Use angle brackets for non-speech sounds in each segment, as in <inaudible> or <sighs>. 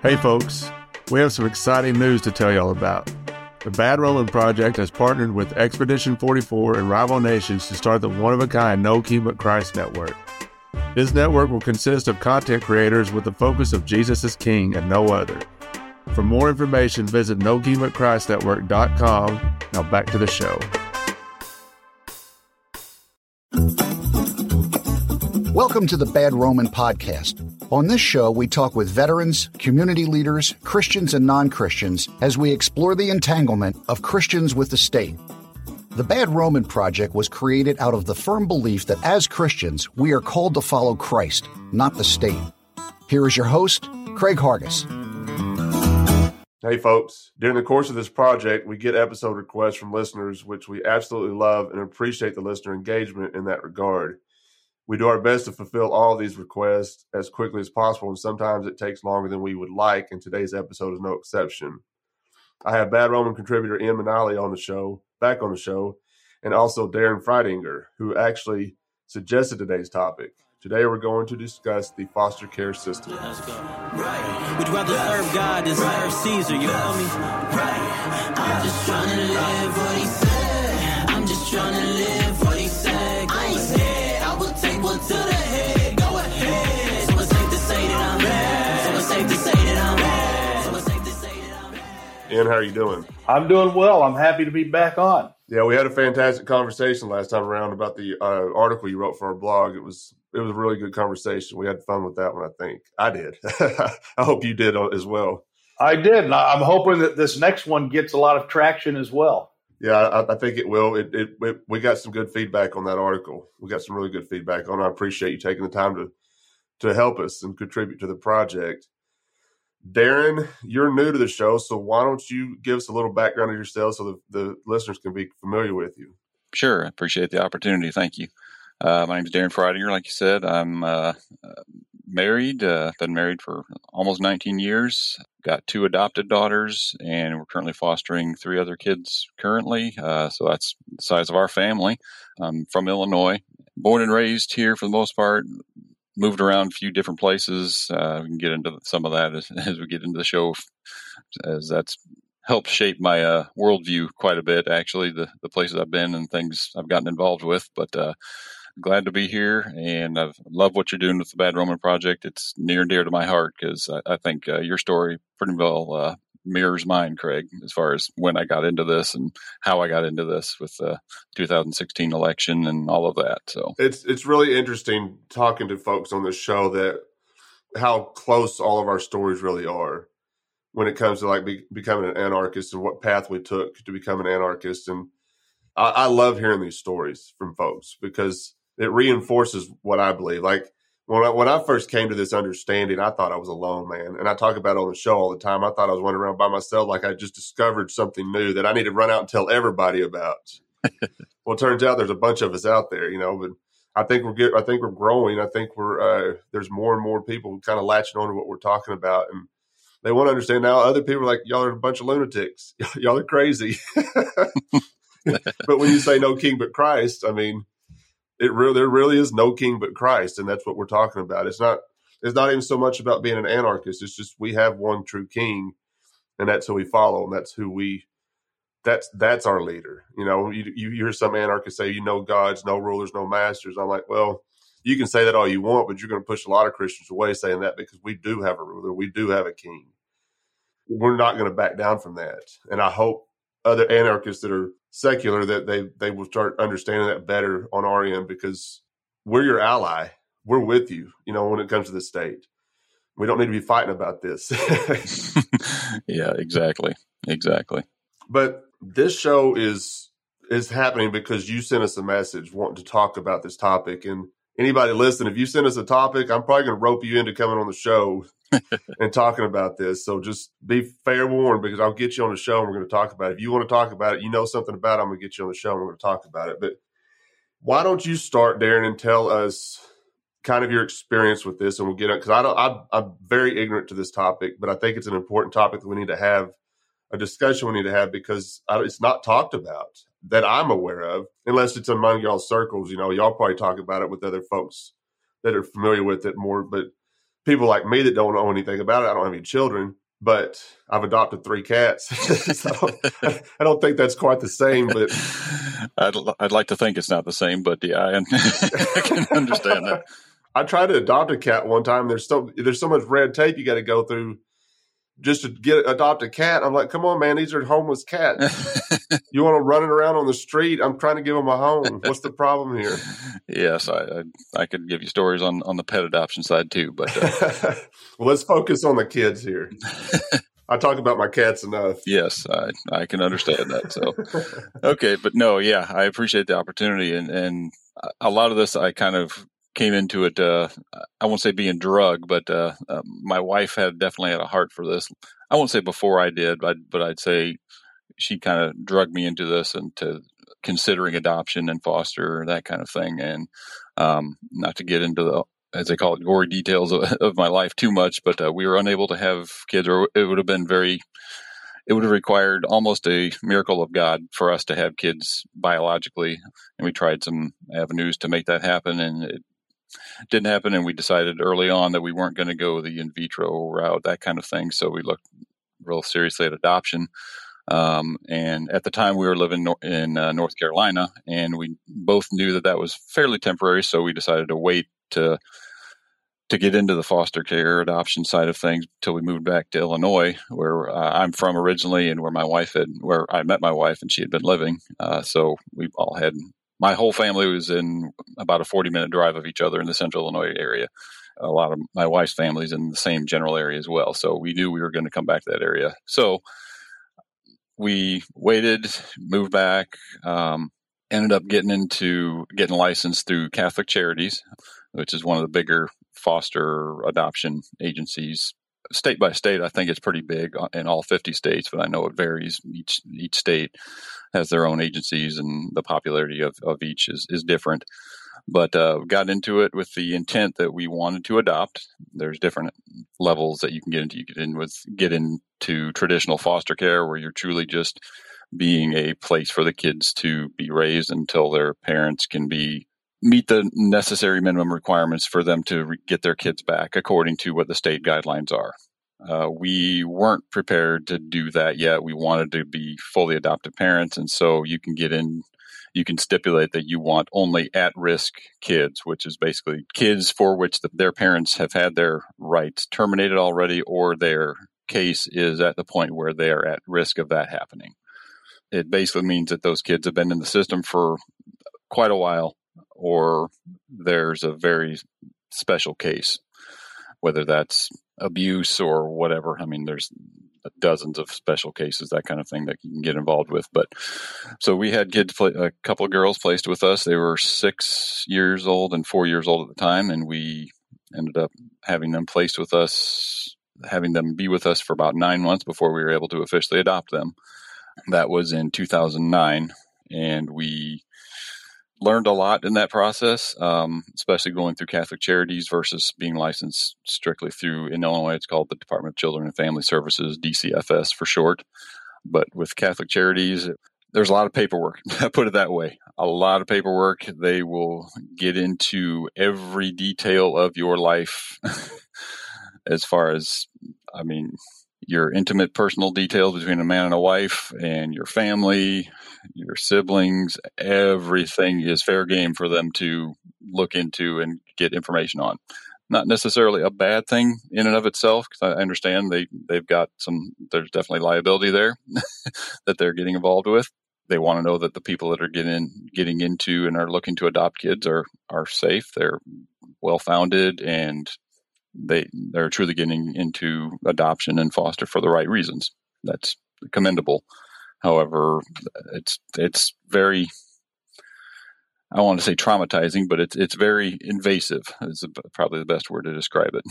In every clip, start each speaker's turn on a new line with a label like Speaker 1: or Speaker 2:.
Speaker 1: Hey, folks, we have some exciting news to tell y'all about. The Bad Roman Project has partnered with Expedition 44 and Rival Nations to start the one of a kind No King But Christ network. This network will consist of content creators with the focus of Jesus as King and no other. For more information, visit NoKingButChristNetwork.com. Now back to the show.
Speaker 2: Welcome to the Bad Roman Podcast. On this show, we talk with veterans, community leaders, Christians, and non Christians as we explore the entanglement of Christians with the state. The Bad Roman Project was created out of the firm belief that as Christians, we are called to follow Christ, not the state. Here is your host, Craig Hargis.
Speaker 1: Hey, folks. During the course of this project, we get episode requests from listeners, which we absolutely love and appreciate the listener engagement in that regard we do our best to fulfill all these requests as quickly as possible, and sometimes it takes longer than we would like, and today's episode is no exception. I have Bad Roman contributor Ian Minielly on the show, back on the show, and also Darren Freidinger, who actually suggested today's topic. Today we're going to discuss the foster care system. Right. Would rather serve God than serve Caesar? You me? Right. I'm just trying to live what he Ian, how are you doing?
Speaker 3: I'm doing well. I'm happy to be back on.
Speaker 1: Yeah, we had a fantastic conversation last time around about the uh, article you wrote for our blog. It was it was a really good conversation. We had fun with that one. I think I did. <laughs> I hope you did as well.
Speaker 3: I did, and I'm hoping that this next one gets a lot of traction as well.
Speaker 1: Yeah, I, I think it will. It, it, it, we got some good feedback on that article. We got some really good feedback on. it. I appreciate you taking the time to to help us and contribute to the project. Darren, you're new to the show, so why don't you give us a little background of yourself so the, the listeners can be familiar with you?
Speaker 4: Sure. I appreciate the opportunity. Thank you. Uh, my name is Darren Freidinger. Like you said, I'm uh, uh, married. Uh, been married for almost 19 years. Got two adopted daughters, and we're currently fostering three other kids currently. Uh, so that's the size of our family. I'm from Illinois. Born and raised here for the most part moved around a few different places. Uh, we can get into some of that as, <laughs> as, we get into the show, as that's helped shape my uh, worldview quite a bit. Actually, the the places I've been and things I've gotten involved with. But uh, glad to be here, and I love what you're doing with the Bad Roman Project. It's near and dear to my heart because I, I, think uh, your story pretty well uh, mirrors mine, Craig, as far as when I got into this and how I got into this with the 2016 election and all of that. So
Speaker 1: it's it's really interesting talking to folks on this show that how close all of our stories really are when it comes to like be, becoming an anarchist and what path we took to become an anarchist. And I, I love hearing these stories from folks because it reinforces what I believe. Like when I, when I first came to this understanding, I thought I was alone, man. And I talk about it on the show all the time. I thought I was running around by myself, like I just discovered something new that I need to run out and tell everybody about. <laughs> well, it turns out there's a bunch of us out there, you know. But I think we're get, I think we're growing. I think we're uh, there's more and more people kind of latching on to what we're talking about, and they want to understand now. Other people are like, y'all are a bunch of lunatics. <laughs> y'all are crazy. <laughs> but when you say no king but Christ, I mean it really there really is no king but Christ, and that's what we're talking about. It's not it's not even so much about being an anarchist. It's just we have one true king, and that's who we follow, and that's who we that's that's our leader. You know, you you hear some anarchists say, you know, gods, no rulers, no masters. I'm like, well, you can say that all you want, but you're going to push a lot of Christians away saying that because we do have a ruler, we do have a king. We're not going to back down from that, and I hope other anarchists that are secular that they they will start understanding that better on our end because we're your ally. We're with you, you know, when it comes to the state. We don't need to be fighting about this. <laughs>
Speaker 4: yeah, exactly. Exactly.
Speaker 1: But this show is is happening because you sent us a message wanting to talk about this topic and anybody listen, if you send us a topic, I'm probably going to rope you into coming on the show and talking about this. So just be fair warned because I'll get you on the show and we're going to talk about it. If you want to talk about it, you know something about it, I'm going to get you on the show and we're going to talk about it. But why don't you start, Darren, and tell us kind of your experience with this, and we'll get it because I don't. I'm, I'm very ignorant to this topic, but I think it's an important topic that we need to have a discussion we need to have because it's not talked about that I'm aware of, unless it's among y'all circles. You know, y'all probably talk about it with other folks that are familiar with it more, but people like me that don't know anything about it. I don't have any children, but I've adopted three cats. <laughs> so I don't think that's quite the same, but
Speaker 4: I'd, I'd like to think it's not the same, but yeah, I, I <laughs> can understand that.
Speaker 1: I tried to adopt a cat one time. There's so there's so much red tape you got to go through just to get adopt a cat. I'm like, come on, man, these are homeless cats. <laughs> you want to run it around on the street? I'm trying to give them a home. What's the problem here? <laughs>
Speaker 4: Yes, I, I, I could give you stories on on the pet adoption side too, but uh...
Speaker 1: well, <laughs> let's focus on the kids here. <laughs> I talk about my cats enough.
Speaker 4: Yes, I, I can understand that. So, okay, but no, yeah, I appreciate the opportunity, and and a lot of this I kind of came into it. Uh, I won't say being drugged, but uh, uh, my wife had definitely had a heart for this. I won't say before I did, but but I'd say she kind of drugged me into this and to considering adoption and foster that kind of thing. And um, not to get into the as they call it gory details of, of my life too much, but uh, we were unable to have kids, or it would have been very it would have required almost a miracle of God for us to have kids biologically. And we tried some avenues to make that happen, and it didn't happen, and we decided early on that we weren't going to go the in vitro route, that kind of thing. So we looked real seriously at adoption. Um, and at the time, we were living in uh, North Carolina, and we both knew that that was fairly temporary. So we decided to wait to to get into the foster care adoption side of things until we moved back to Illinois, where uh, I'm from originally, and where my wife had, where I met my wife, and she had been living. Uh, so we all had my whole family was in about a 40 minute drive of each other in the central Illinois area. A lot of my wife's family's in the same general area as well. So we knew we were going to come back to that area. So we waited, moved back, um, ended up getting into getting licensed through Catholic Charities, which is one of the bigger foster adoption agencies state by state, I think it's pretty big in all 50 states, but I know it varies. Each each state has their own agencies, and the popularity of, of each is, is different. But uh, got into it with the intent that we wanted to adopt. There's different levels that you can get into. You get in with get into traditional foster care, where you're truly just being a place for the kids to be raised until their parents can be meet the necessary minimum requirements for them to re- get their kids back according to what the state guidelines are. Uh, we weren't prepared to do that yet. We wanted to be fully adoptive parents, and so you can get in. You can stipulate that you want only at-risk kids, which is basically kids for which the, their parents have had their rights terminated already, or their case is at the point where they are at risk of that happening. It basically means that those kids have been in the system for quite a while or there's a very special case, whether that's abuse or whatever. I mean, there's dozens of special cases, that kind of thing that you can get involved with. But so we had kids, play, a couple of girls placed with us. They were six years old and four years old at the time, and we ended up having them placed with us, having them be with us for about nine months before we were able to officially adopt them. That was in 2009, and we learned a lot in that process, um, especially going through Catholic Charities versus being licensed strictly through in Illinois. It's called the Department of Children and Family Services, DCFS for short. But with Catholic Charities, there's a lot of paperwork. <laughs> I put it that way. A lot of paperwork. They will get into every detail of your life <laughs> as far as, I mean, your intimate personal details between a man and a wife and your family, your siblings, everything is fair game for them to look into and get information on. Not necessarily a bad thing in and of itself, because I understand they, they've got some, there's definitely liability there <laughs> that they're getting involved with. They want to know that the people that are getting getting into and are looking to adopt kids are are safe. They're well founded and they they're truly getting into adoption and foster for the right reasons. That's commendable. However, it's it's very I want to say traumatizing, but it's it's very invasive. Is probably the best word to describe it.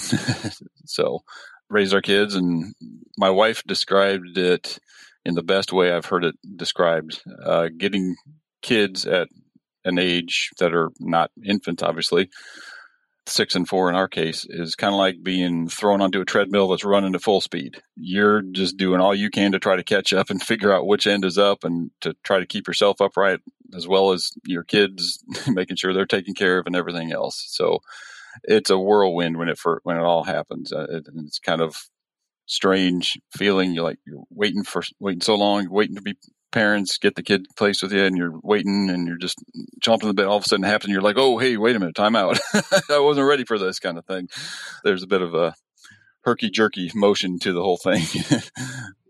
Speaker 4: <laughs> so, raised our kids, and my wife described it in the best way I've heard it described. Uh, getting kids at an age that are not infants, obviously, six and four in our case is kind of like being thrown onto a treadmill that's running at full speed. You're just doing all you can to try to catch up and <laughs> figure out which end is up and to try to keep yourself upright as well as your kids, <laughs> making sure they're taken care of and everything else. So it's a whirlwind when it for, when it all happens. Uh, it, it's kind of strange feeling. You're like you're waiting for waiting so long, waiting to be parents, get the kid placed with you, and you're waiting and you're just jumping the bit All of a sudden, it happens. You're like, oh, hey, wait a minute, time out. <laughs> I wasn't ready for this kind of thing. There's a bit of a herky jerky motion to the whole thing. <laughs>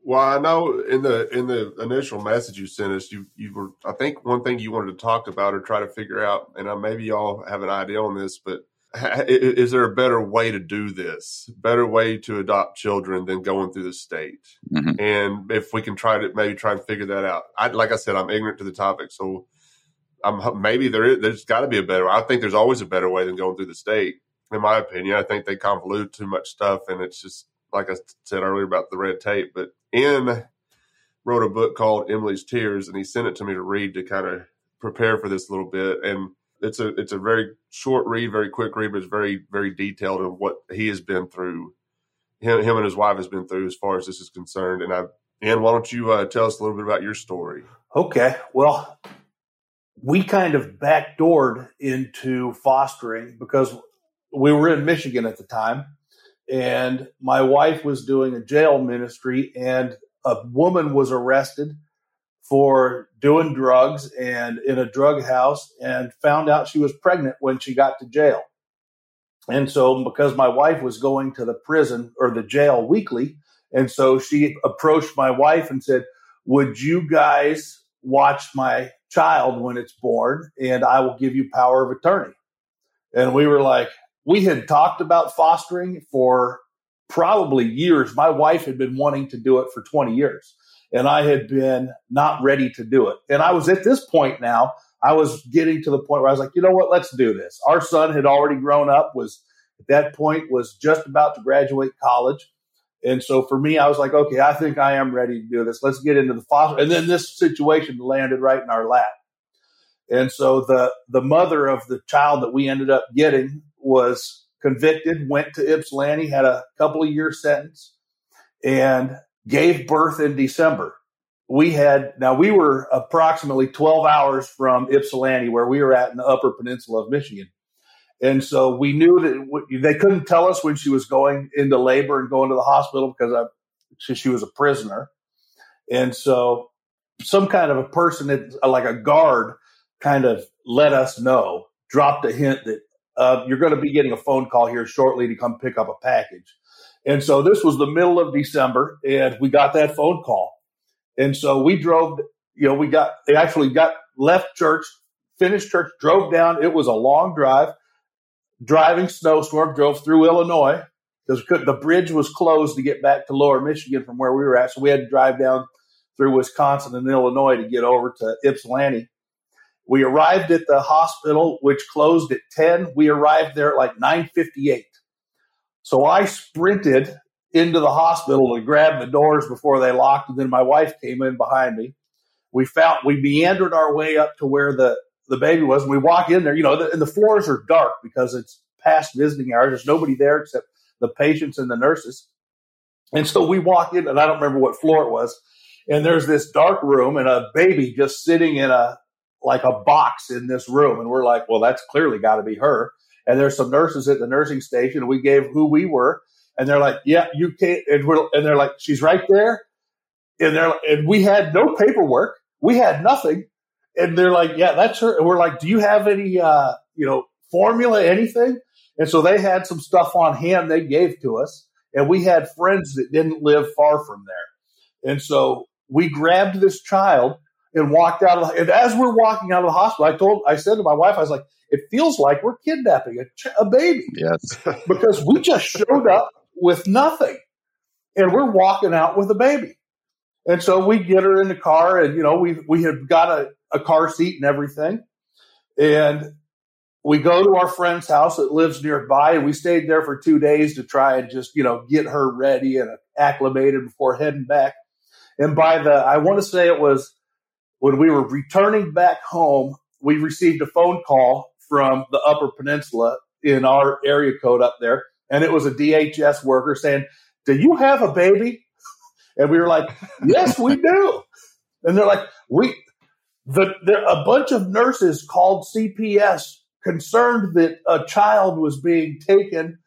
Speaker 1: well, I know in the in the initial message you sent us, you you were I think one thing you wanted to talk about or try to figure out, and I, maybe y'all have an idea on this, but <laughs> is there a better way to do this? Better way to adopt children than going through the state? Mm-hmm. and if we can try to maybe try and figure that out I, like i said i'm ignorant to the topic so I'm, maybe there is there's got to be a better i think there's always a better way than going through the state in my opinion. I think they convolute too much stuff and it's just like i said earlier about the red tape but Ian wrote a book called emily's tears and he sent it to me to read to kind of prepare for this little bit and it's a it's a very short read, very quick read, but it's very very detailed of what he has been through. Him, him and his wife has been through as far as this is concerned. And I, and why don't you uh, tell us a little bit about your story?
Speaker 3: Okay, well, we kind of backdoored into fostering because we were in Michigan at the time, and my wife was doing a jail ministry, and a woman was arrested for doing drugs and in a drug house and found out she was pregnant when she got to jail. And so, because my wife was going to the prison or the jail weekly, and so she approached my wife and said, Would you guys watch my child when it's born? And I will give you power of attorney. And we were like, We had talked about fostering for probably years. My wife had been wanting to do it for 20 years and I had been not ready to do it. And I was at this point now, I was getting to the point where I was like, you know what, let's do this. Our son had already grown up, was at that point was just about to graduate college. And so for me, I was like, okay, I think I am ready to do this. Let's get into the foster. And then this situation landed right in our lap. And so the the mother of the child that we ended up getting was convicted, went to Ypsilanti, had a couple of year sentence, and gave birth in December. We had, now we were approximately 12 hours from Ypsilanti, where we were at in the upper peninsula of Michigan. And so we knew that they couldn't tell us when she was going into labor and going to the hospital because I, she was a prisoner. And so some kind of a person that, like a guard kind of let us know, dropped a hint that uh, you're going to be getting a phone call here shortly to come pick up a package. And so this was the middle of December, and we got that phone call. And so we drove, you know, we got, they actually got left church, finished church, drove down. It was a long drive, driving snowstorm, drove through Illinois because the bridge was closed to get back to lower Michigan from where we were at. So we had to drive down through Wisconsin and Illinois to get over to Ypsilanti. We arrived at the hospital, which closed at 10. We arrived there at like 958. So I sprinted into the hospital to grab the doors before they locked, and then my wife came in behind me. We found we meandered our way up to where the the baby was. And we walk in there, you know, the, and the floors are dark because it's past visiting hours. There's nobody there except the patients and the nurses. And so we walk in, and I don't remember what floor it was. And there's this dark room and a baby just sitting in a like a box in this room. And we're like, well, that's clearly got to be her and there's some nurses at the nursing station. And we gave who we were, and they're like, "Yeah, you can't." And we're and they're like, "She's right there," and they're and we had no paperwork, we had nothing, and they're like, "Yeah, that's her." And we're like, "Do you have any, uh, you know, formula, anything?" And so they had some stuff on hand they gave to us, and we had friends that didn't live far from there, and so we grabbed this child and walked out of the, and as we're walking out of the hospital, I told, I said to my wife, I was like, it feels like we're kidnapping a, a baby.
Speaker 4: Yes. <laughs>
Speaker 3: because we just showed up with nothing and we're walking out with a baby. And so we get her in the car and, you know, we, we had got a, a car seat and everything. And we go to our friend's house that lives nearby and we stayed there for two days to try and just, you know, get her ready and acclimated before heading back. And by the, I want to say it was when we were returning back home, we received a phone call from the Upper Peninsula in our area code up there, and it was a DHS worker saying, "Do you have a baby?" <laughs> And we were like, "Yes, we do." And they're like, "We." The, there, a bunch of nurses called CPS concerned that a child was being taken.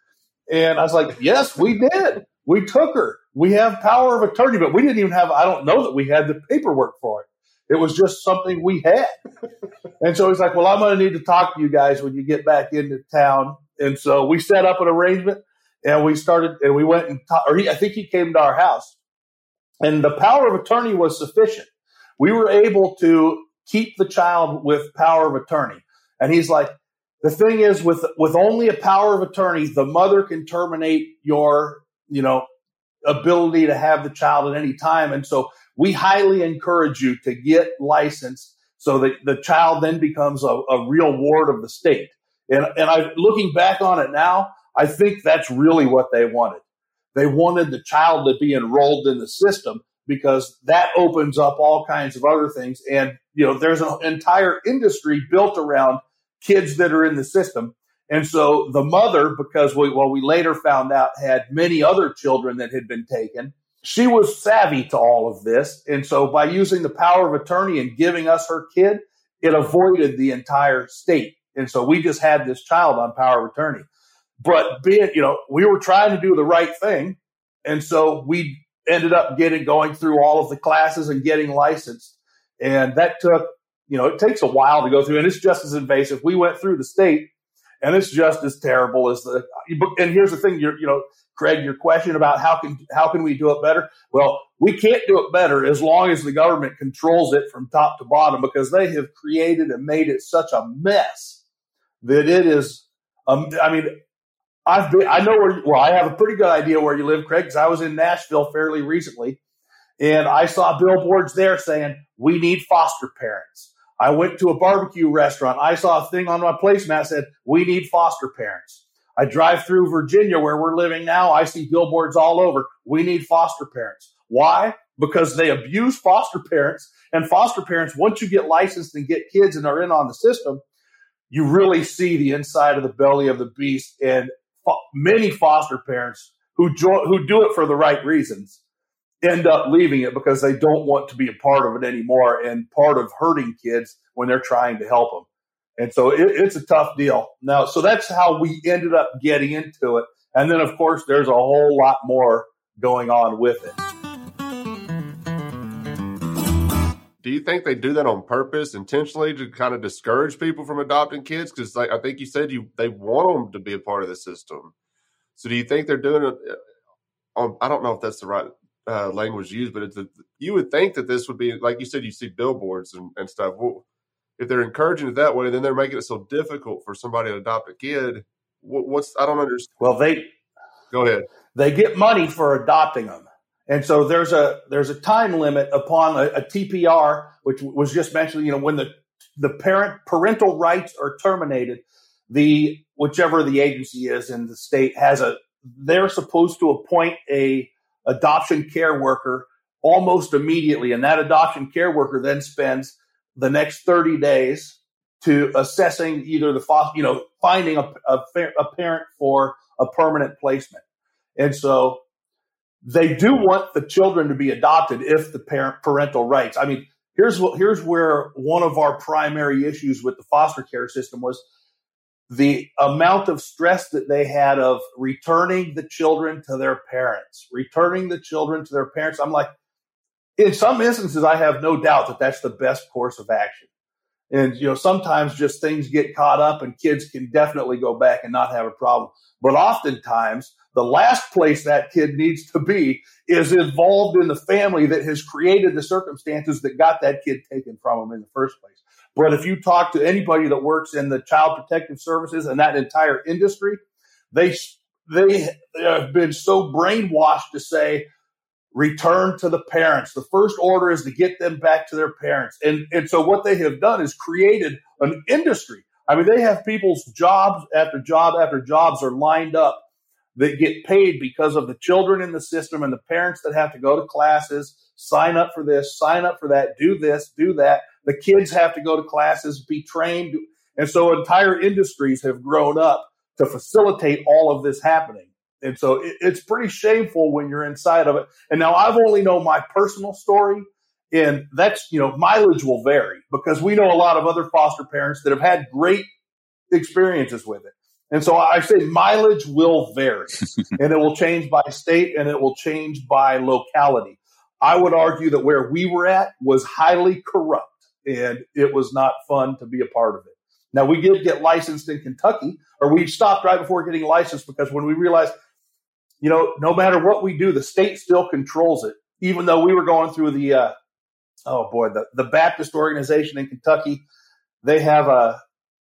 Speaker 3: And I was like, yes, we did. We took her. We have power of attorney, but we didn't even have, I don't know that we had the paperwork for it. It was just something we had. <laughs> and so he's like, well, I'm going to need to talk to you guys when you get back into town. And so we set up an arrangement and we started and we went and ta- or he, I think he came to our house and the power of attorney was sufficient. We were able to keep the child with power of attorney. And he's like, the thing is with, with only a power of attorney, the mother can terminate your, you know, ability to have the child at any time. And so we highly encourage you to get licensed so that the child then becomes a, a real ward of the state. And, and I, looking back on it now, I think that's really what they wanted. They wanted the child to be enrolled in the system because that opens up all kinds of other things. And, you know, there's an entire industry built around kids that are in the system. And so the mother, because we, well, we later found out had many other children that had been taken, she was savvy to all of this. And so by using the power of attorney and giving us her kid, it avoided the entire state. And so we just had this child on power of attorney. But being, you know, we were trying to do the right thing. And so we ended up getting going through all of the classes and getting licensed. And that took, you know, it takes a while to go through and it's just as invasive. We went through the state and it's just as terrible as the, and here's the thing, you're, you know, Craig, your question about how can how can we do it better? Well, we can't do it better as long as the government controls it from top to bottom because they have created and made it such a mess that it is. Um, I mean, I've been, I know where. Well, I have a pretty good idea where you live, Craig, because I was in Nashville fairly recently, and I saw billboards there saying we need foster parents. I went to a barbecue restaurant. I saw a thing on my placemat said we need foster parents. I drive through Virginia where we're living now. I see billboards all over. We need foster parents. Why? Because they abuse foster parents and foster parents, once you get licensed and get kids and are in on the system, you really see the inside of the belly of the beast. And fo- many foster parents who jo- who do it for the right reasons end up leaving it because they don't want to be a part of it anymore and part of hurting kids when they're trying to help them. And so it, it's a tough deal. Now, so that's how we ended up getting into it. And then, of course, there's a whole lot more going on with it.
Speaker 1: Do you think they do that on purpose, intentionally, to kind of discourage people from adopting kids? Because, like I think you said, you they want them to be a part of the system. So, do you think they're doing it? Uh, on, I don't know if that's the right uh, language used, but a, you would think that this would be like you said. You see billboards and, and stuff. Well, if they're encouraging it that way, then they're making it so difficult for somebody to adopt a kid. what's I don't understand.
Speaker 3: Well, they
Speaker 1: go ahead.
Speaker 3: They get money for adopting them, and so there's a there's a time limit upon a, a TPR, which was just mentioned. You know, when the the parent parental rights are terminated, the whichever the agency is in the state has a they're supposed to appoint a adoption care worker almost immediately, and that adoption care worker then spends the next 30 days to assessing either the foster, you know finding a, a, a, parent for a permanent placement. And so they do want the children to be adopted if the parent parental rights. I mean here's what here's where one of our primary issues with the foster care system was the amount of stress that they had of returning the children to their parents returning the children to their parents. I'm like in some instances, I have no doubt that that's the best course of action. And, you know, sometimes just things get caught up and kids can definitely go back and not have a problem. But oftentimes, the last place that kid needs to be is involved in the family that has created the circumstances that got that kid taken from them in the first place. But if you talk to anybody that works in the child protective services and that entire industry, they they have been so brainwashed to say return to the parents. The first order is to get them back to their parents. And, and so what they have done is created an industry. I mean, they have people's jobs after job after jobs are lined up that get paid because of the children in the system and the parents that have to go to classes, sign up for this, sign up for that, do this, do that. The kids have to go to classes, be trained. And so entire industries have grown up to facilitate all of this happening. And so it, it's pretty shameful when you're inside of it. And now I've only know my personal story, and that's, you know, mileage will vary because we know a lot of other foster parents that have had great experiences with it. And so I say mileage will vary <laughs> and it will change by state and it will change by locality. I would argue that where we were at was highly corrupt and it was not fun to be a part of it. Now we did get licensed in Kentucky or we stopped right before getting licensed because when we realized, you know, no matter what we do, the state still controls it. Even though we were going through the, uh, oh boy, the, the Baptist organization in Kentucky, they have a,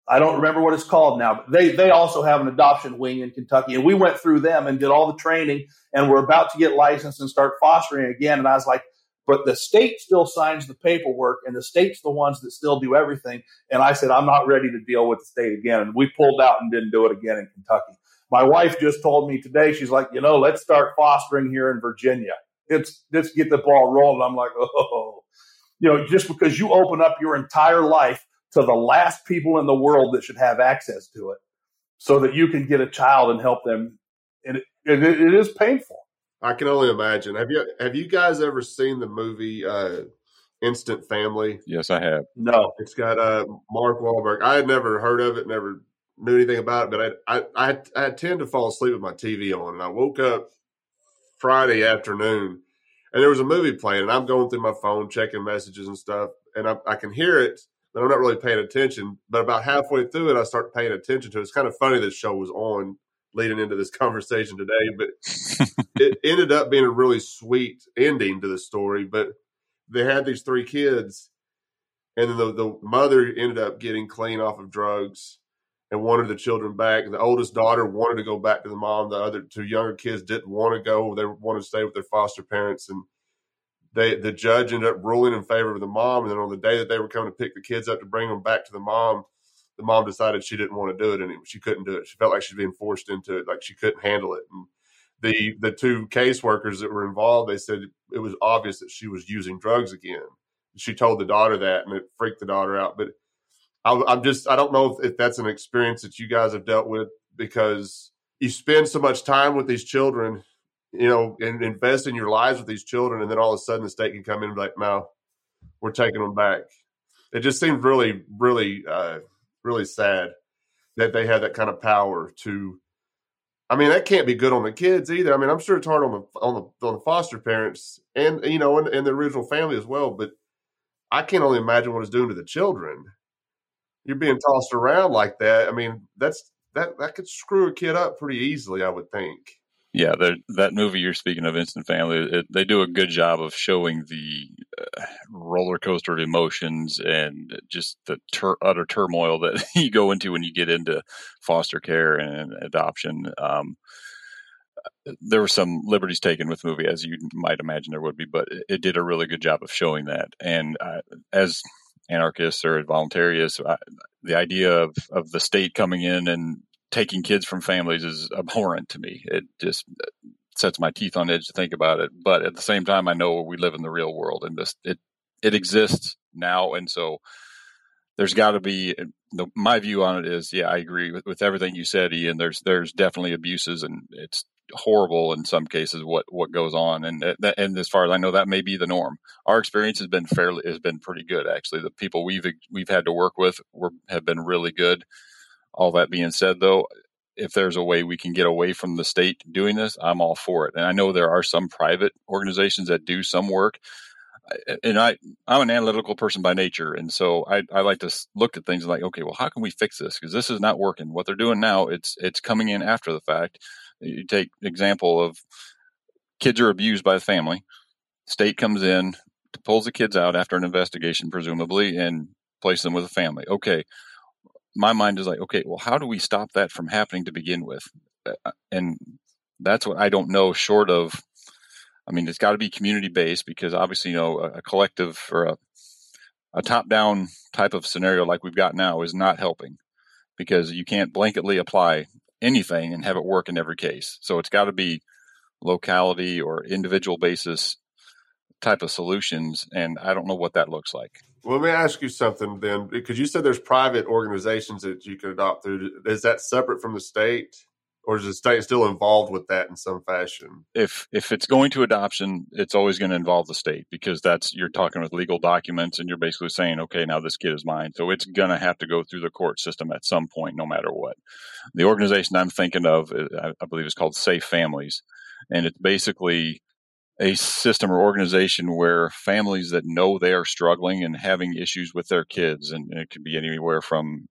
Speaker 3: I don't remember what it's called now, but they, they also have an adoption wing in Kentucky. And we went through them and did all the training and we're about to get licensed and start fostering again. And I was like, but the state still signs the paperwork and the state's the ones that still do everything. And I said, I'm not ready to deal with the state again. And we pulled out and didn't do it again in Kentucky. My wife just told me today, she's like, you know, let's start fostering here in Virginia. It's let's get the ball rolling. I'm like, oh, you know, just because you open up your entire life to the last people in the world that should have access to it so that you can get a child and help them. And it, it, it is painful.
Speaker 1: I can only imagine. Have you have you guys ever seen the movie uh, Instant Family?
Speaker 4: Yes, I have.
Speaker 3: No,
Speaker 1: it's got uh, Mark Wahlberg. I had never heard of it, never knew anything about it, but I I I, I tend to fall asleep with my TV on, and I woke up Friday afternoon, and there was a movie playing, and I'm going through my phone checking messages and stuff, and I, I can hear it, but I'm not really paying attention. But about halfway through it, I start paying attention to it. It's kind of funny this show was on leading into this <laughs> conversation today, but <laughs> it ended up being a really sweet ending to the story. But they had these three kids, and then the, the mother ended up getting clean off of drugs and wanted the children back. The oldest daughter wanted to go back to the mom. The other two younger kids didn't want to go. They wanted to stay with their foster parents. And they the judge ended up ruling in favor of the mom. And then on the day that they were coming to pick the kids up to bring them back to the mom, the mom decided she didn't want to do it and she couldn't do it. She felt like she was being forced into it, like she couldn't handle it. And the the two caseworkers that were involved, they said it was obvious that she was using drugs again. She told the daughter that, and it freaked the daughter out. But I'm just I don't know if, if that's an experience that you guys have dealt with because you spend so much time with these children, you know, and invest in your lives with these children, and then all of a sudden the state can come in and be like, "No, we're taking them back." It just seems really, really, uh, really sad that they have that kind of power to. I mean, that can't be good on the kids either. I mean, I'm sure it's hard on the on the on the foster parents and you know, and, and the original family as well. But I can't only imagine what it's doing to the children you're being tossed around like that. I mean, that's that that could screw a kid up pretty easily, I would think.
Speaker 4: Yeah, that movie you're speaking of, Instant Family, it, they do a good job of showing the uh, roller coaster of emotions and just the ter- utter turmoil that <laughs> you go into when you get into foster care and adoption. Um, there were some liberties taken with the movie, as you might imagine there would be, but it, it did a really good job of showing that. And uh, as anarchists or voluntarists. the idea of, of the state coming in and taking kids from families is abhorrent to me. It just uh, sets my teeth on edge to think about it. But at the same time, I know we live in the real world and this, it, it exists now. And so there's got to be uh, the, my view on it is, yeah, I agree with, with everything you said, Ian. There's, there's definitely abuses and it's horrible in some cases what what goes on and and as far as I know that may be the norm. Our experience has been fairly has been pretty good actually. The people we've we've had to work with were, have been really good. All that being said though if there's a way we can get away from the state doing this I'm all for it. And I know there are some private organizations that do some work and I I'm an analytical person by nature, and so I, I like to look at things like, okay, well, how can we fix this? Because this is not working. What they're doing now, it's it's coming in after the fact, you take example of kids are abused by the family. State comes in, pulls the kids out after an investigation, presumably, and places them with a family. Okay, my mind is like, okay, well, how do we stop that from happening to begin with? Uh, and that's what I don't know. Short of, I mean, it's got to be community based because obviously, you know, a, a collective or a a top down type of scenario like we've got now is not helping because you can't blanketly apply anything and have it work in every case. So it's got to be locality or individual basis type of solutions. And I don't know what that looks like.
Speaker 1: Well, let me ask you something then, because you said there's private organizations that you can adopt through. Is that separate from the state? Or is the state still involved with that in some fashion?
Speaker 4: If if it's going to adoption, it's always going to involve the state because that's you're talking with legal documents and you're basically saying, okay, now this kid is mine. So it's going to have to go through the court system at some point, no matter what. The organization I'm thinking of, uh, I believe, is called Safe Families, and it's basically a system or organization where families that know they are struggling and having issues with their kids, and it could be anywhere from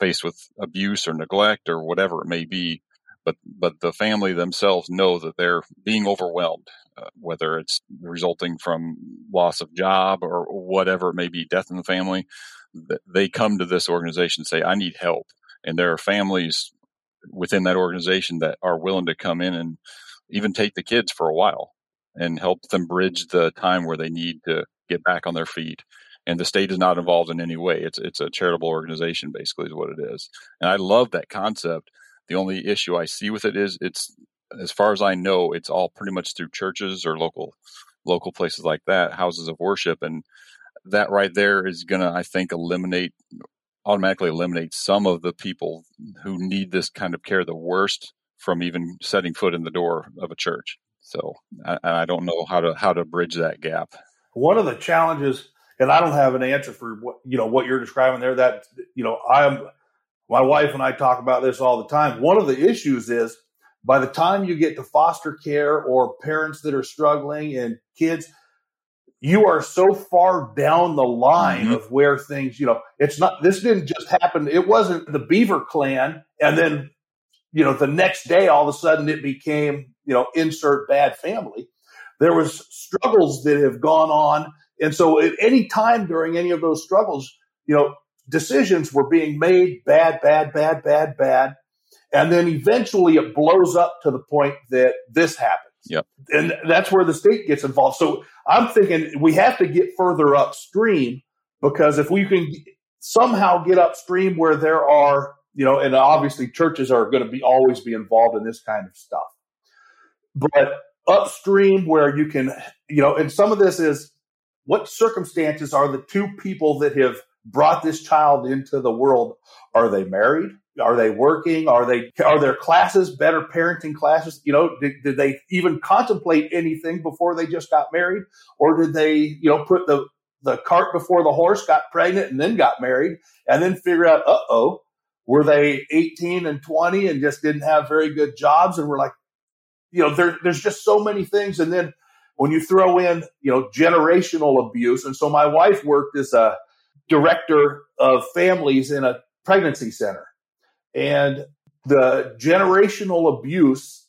Speaker 4: faced with abuse or neglect or whatever it may be, but but the family themselves know that they're being overwhelmed, uh, whether it's resulting from loss of job or whatever it may be, death in the family. They come to this organization and say, "I need help," and there are families within that organization that are willing to come in and even take the kids for a while and help them bridge the time where they need to get back on their feet. And the state is not involved in any way. It's it's a charitable organization, basically, is what it is. And I love that concept. The only issue I see with it is it's as far as I know, it's all pretty much through churches or local local places like that, houses of worship, and that right there is going to, I think, eliminate automatically eliminate some of the people who need this kind of care the worst from even setting foot in the door of a church. So I, I don't know how to how to bridge that gap.
Speaker 3: One of the challenges, and I don't have an answer for what you know what you're describing there. That you know, I'm my wife and I talk about this all the time. One of the issues is by the time you get to foster care or parents that are struggling and kids, you are so far down the line mm-hmm. of where things, you know, it's not, this didn't just happen. It wasn't the Beaver clan and then you know, the next day, all of a sudden it became, you know, insert bad family. There was struggles that have gone on. And so at any time during any of those struggles, you know, decisions were being made bad, bad, bad, bad, bad. And then eventually it blows up to the point that this happens.
Speaker 4: Yep.
Speaker 3: And that's where the state gets involved. So I'm thinking we have to get further upstream because if we can somehow get upstream where there are you know, and obviously churches are going to be always be involved in this kind of stuff. But upstream where you can, you know, and some of this is what circumstances are the two people that have brought this child into the world? Are they married? Are they working? Are they are there classes, better parenting classes? You know, did, did they even contemplate anything before they just got married, or did they, you know, put the the cart before the horse, got pregnant, and then got married, and then figure out, uh oh, were they 18 and 20 and just didn't have very good jobs and we're like you know there, there's just so many things and then when you throw in you know generational abuse. And so my wife worked as a director of families in a pregnancy center. And the generational abuse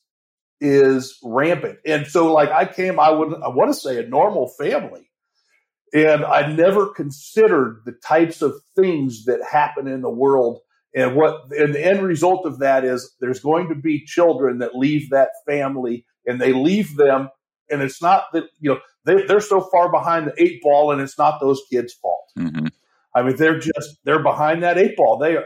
Speaker 3: is rampant. And so like i came i would i want to say a normal family. And i never considered the types of things that happen in the world. And what and the end result of that is there's going to be children that leave that family and they leave them and it's not that you know they, they're so far behind the eight ball and it's not those kids fault. Mm-hmm. i mean they're just they're behind that eight ball. They are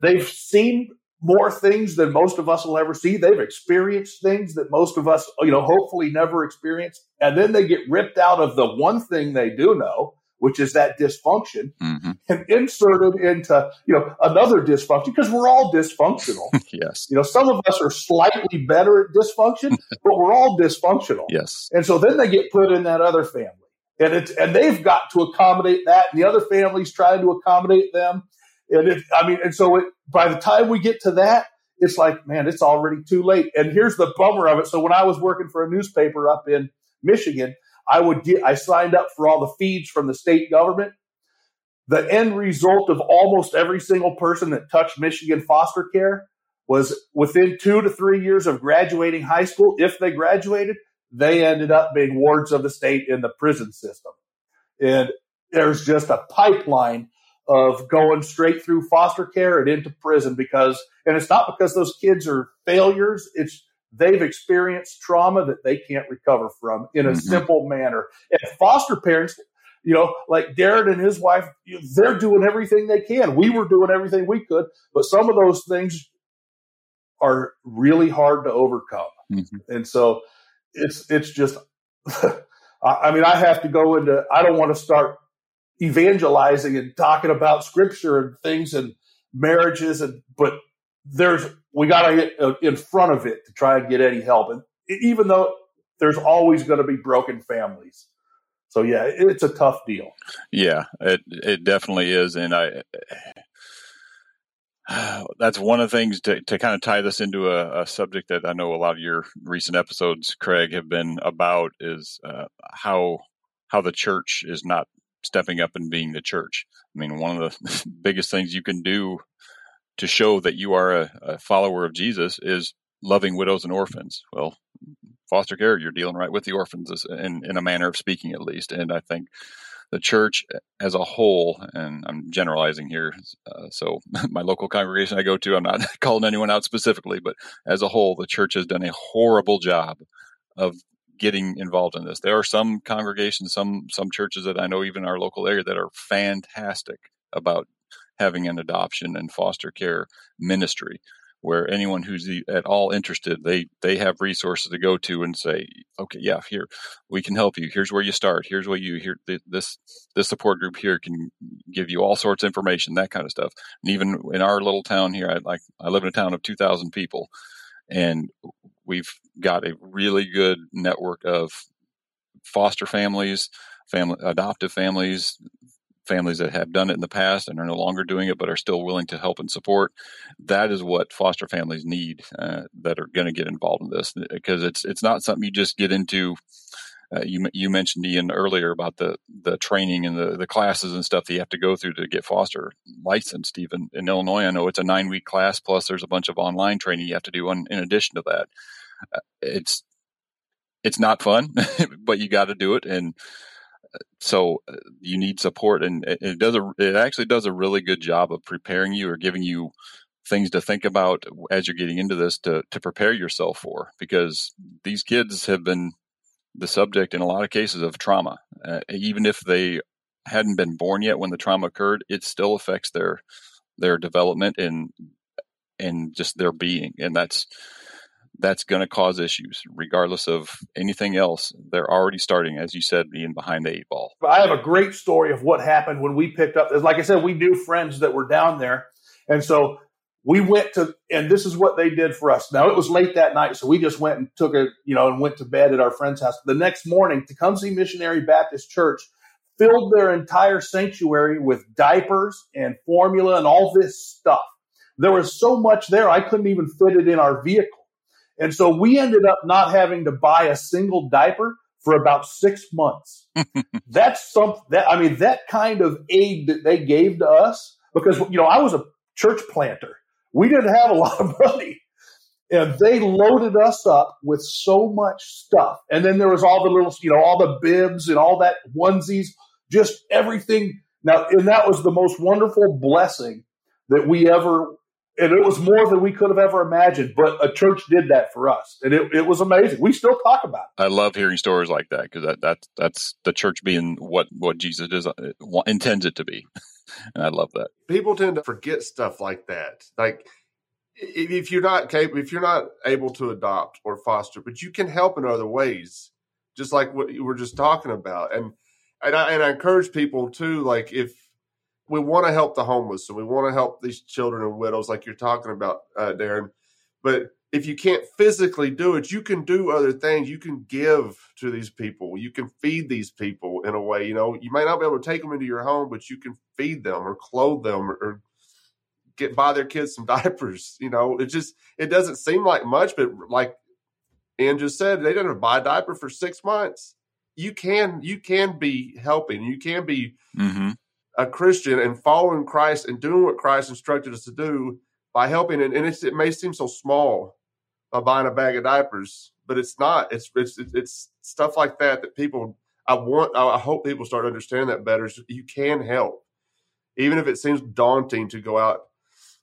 Speaker 3: they've seen more things than most of us will ever see. They've experienced things that most of us you know hopefully never experience. And then they get ripped out of the one thing they do know which is that dysfunction, mm-hmm. and inserted into you know another dysfunction because we're all dysfunctional. <laughs>
Speaker 4: yes,
Speaker 3: you know some of us are slightly better at dysfunction, <laughs> but we're all dysfunctional.
Speaker 4: Yes,
Speaker 3: and so then they get put in that other family, and it's and they've got to accommodate that, and the other family's trying to accommodate them, and it, I mean, and so it, by the time we get to that, it's like, man, it's already too late. And here's the bummer of it. So when I was working for a newspaper up in Michigan, I would get, I signed up for all the feeds from the state government. The end result of almost every single person that touched Michigan foster care was within two to three years of graduating high school, if they graduated, they ended up being wards of the state in the prison system. And there's just a pipeline of going straight through foster care and into prison because, and it's not because those kids are failures. It's they've experienced trauma that they can't recover from in a mm-hmm. simple manner. And foster parents, you know, like Darren and his wife, they're doing everything they can. We were doing everything we could, but some of those things are really hard to overcome. Mm-hmm. And so it's it's just <laughs> I mean, I have to go into I don't want to start evangelizing and talking about scripture and things and marriages and but there's we got to get uh, in front of it to try and get any help. And even though there's always going to be broken families. So yeah, it's a tough deal.
Speaker 4: Yeah, it it definitely is, and I <sighs> that's one of the things to, to kind of tie this into a, a, subject that I know a lot of your recent episodes, Craig, have been about is uh, how how the church is not stepping up and being the church. I mean, one of the <laughs> biggest things you can do to show that you are a, a follower of Jesus is loving widows and orphans. Well, foster care, you're dealing right with the orphans in, in a manner of speaking, at least. And I think the church as a whole, and I'm generalizing here, uh, so <laughs> my local congregation I go to, I'm not <laughs> calling anyone out specifically, but as a whole, the church has done a horrible job of getting involved in this. There are some congregations, some some churches that I know even our local area that are fantastic about having an adoption and foster care ministry where anyone who's at all interested they they have resources to go to and say okay yeah here we can help you. Here's where you start. Here's what you here this this support group here can give you all sorts of information that kind of stuff. And even in our little town here i like i live in a town of 2000 people and we've got a really good network of foster families family adoptive families families that have done it in the past and are no longer doing it but are still willing to help and support that is what foster families need uh, that are going to get involved in this because it's it's not something you just get into uh, you you mentioned Ian earlier about the the training and the, the classes and stuff that you have to go through to get foster licensed. Even in Illinois, I know it's a nine week class plus there's a bunch of online training you have to do in, in addition to that. Uh, it's it's not fun, <laughs> but you got to do it, and so uh, you need support and it does a it actually does a really good job of preparing you or giving you things to think about as you're getting into this to to prepare yourself for because these kids have been the subject in a lot of cases of trauma. Uh, even if they hadn't been born yet when the trauma occurred it still affects their their development and and just their being and that's that's going to cause issues regardless of anything else. They're already starting as you said being behind the eight ball.
Speaker 3: I have a great story of what happened when we picked up like i said we knew friends that were down there. And so we went to and this is what they did for us. Now it was late that night so we just went and took a you know and went to bed at our friend's house. The next morning tecumseh missionary baptist church filled their entire sanctuary with diapers and formula and all this stuff. There was so much there i couldn't even fit it in our vehicle and so we ended up not having to buy a single diaper for about six months. <laughs> That's something that I mean that kind of aid that they gave to us because you know I was a church planter. We didn't have a <laughs> lot of money. And they loaded us up with so much stuff. And then there was all the little, you know, all the bibs and all that onesies, just everything. Now, and that was the most wonderful blessing that we ever and it was more than we could have ever imagined. But a church did that for us, and it, it was amazing. We still talk about it.
Speaker 4: I love hearing stories like that because that, that that's the church being what what Jesus is, uh, intends it to be, <laughs> and I love that.
Speaker 1: People tend to forget stuff like that, like. If you're not capable, if you're not able to adopt or foster, but you can help in other ways, just like what you were just talking about, and and I, and I encourage people too, like if we want to help the homeless and we want to help these children and widows, like you're talking about, uh, Darren. But if you can't physically do it, you can do other things. You can give to these people. You can feed these people in a way. You know, you may not be able to take them into your home, but you can feed them or clothe them or, or get buy their kids some <laughs> diapers. You know, it just it doesn't seem like much, but like Ian just said, they didn't buy a diaper for six months. You can you can be helping. You can be mm-hmm a Christian and following Christ and doing what Christ instructed us to do by helping. And, and it may seem so small by buying a bag of diapers, but it's not. It's it's it's stuff like that that people. I want. I hope people start understanding that better. You can help, even if it seems daunting to go out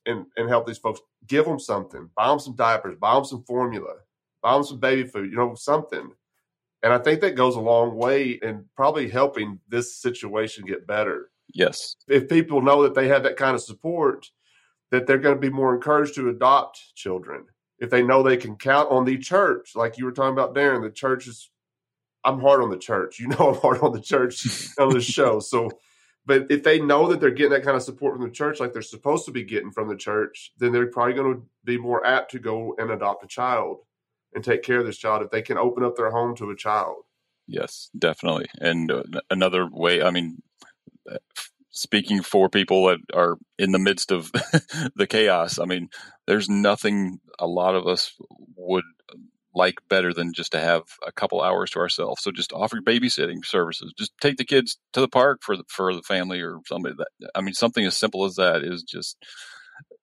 Speaker 1: and and help these folks. Give them something. Buy them some diapers. Buy them some formula. Buy them some baby food. You know something. And I think that goes a long way in probably helping this situation get better.
Speaker 4: Yes.
Speaker 1: If people know that they have that kind of support, that they're going to be more encouraged to adopt children. If they know they can count on the church, like you were talking about, Darren, the church is, I'm hard on the church. You know, I'm hard on the church on the <laughs> show. So, But if they know that they're getting that kind of support from the church, like they're supposed to be getting from the church, then they're probably going to be more apt to go and adopt a child and take care of this child if they can open up their home to a child.
Speaker 4: Yes, definitely. And uh, another way, I mean, speaking for people that are in the midst of <laughs> the chaos, I mean, there's nothing a lot of us would like better than just to have a couple hours to ourselves. So just offer babysitting services. Just take the kids to the park for the, for the family or somebody that I mean something as simple as that is just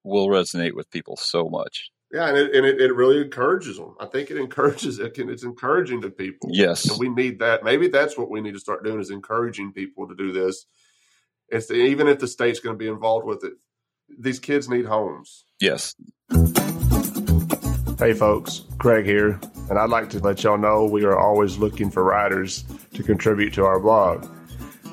Speaker 4: will resonate with people so much.
Speaker 1: Yeah, and it, and it, it really encourages them. I think it encourages it can, it's encouraging to people.
Speaker 4: Yes,
Speaker 1: and we need that. Maybe that's what we need to start doing is encouraging people to do this. It's even if the state's going to be involved with it. These kids need homes.
Speaker 4: Yes.
Speaker 1: Hey, folks, Craig here, and I'd like to let y'all know we are always looking for writers to contribute to our blog.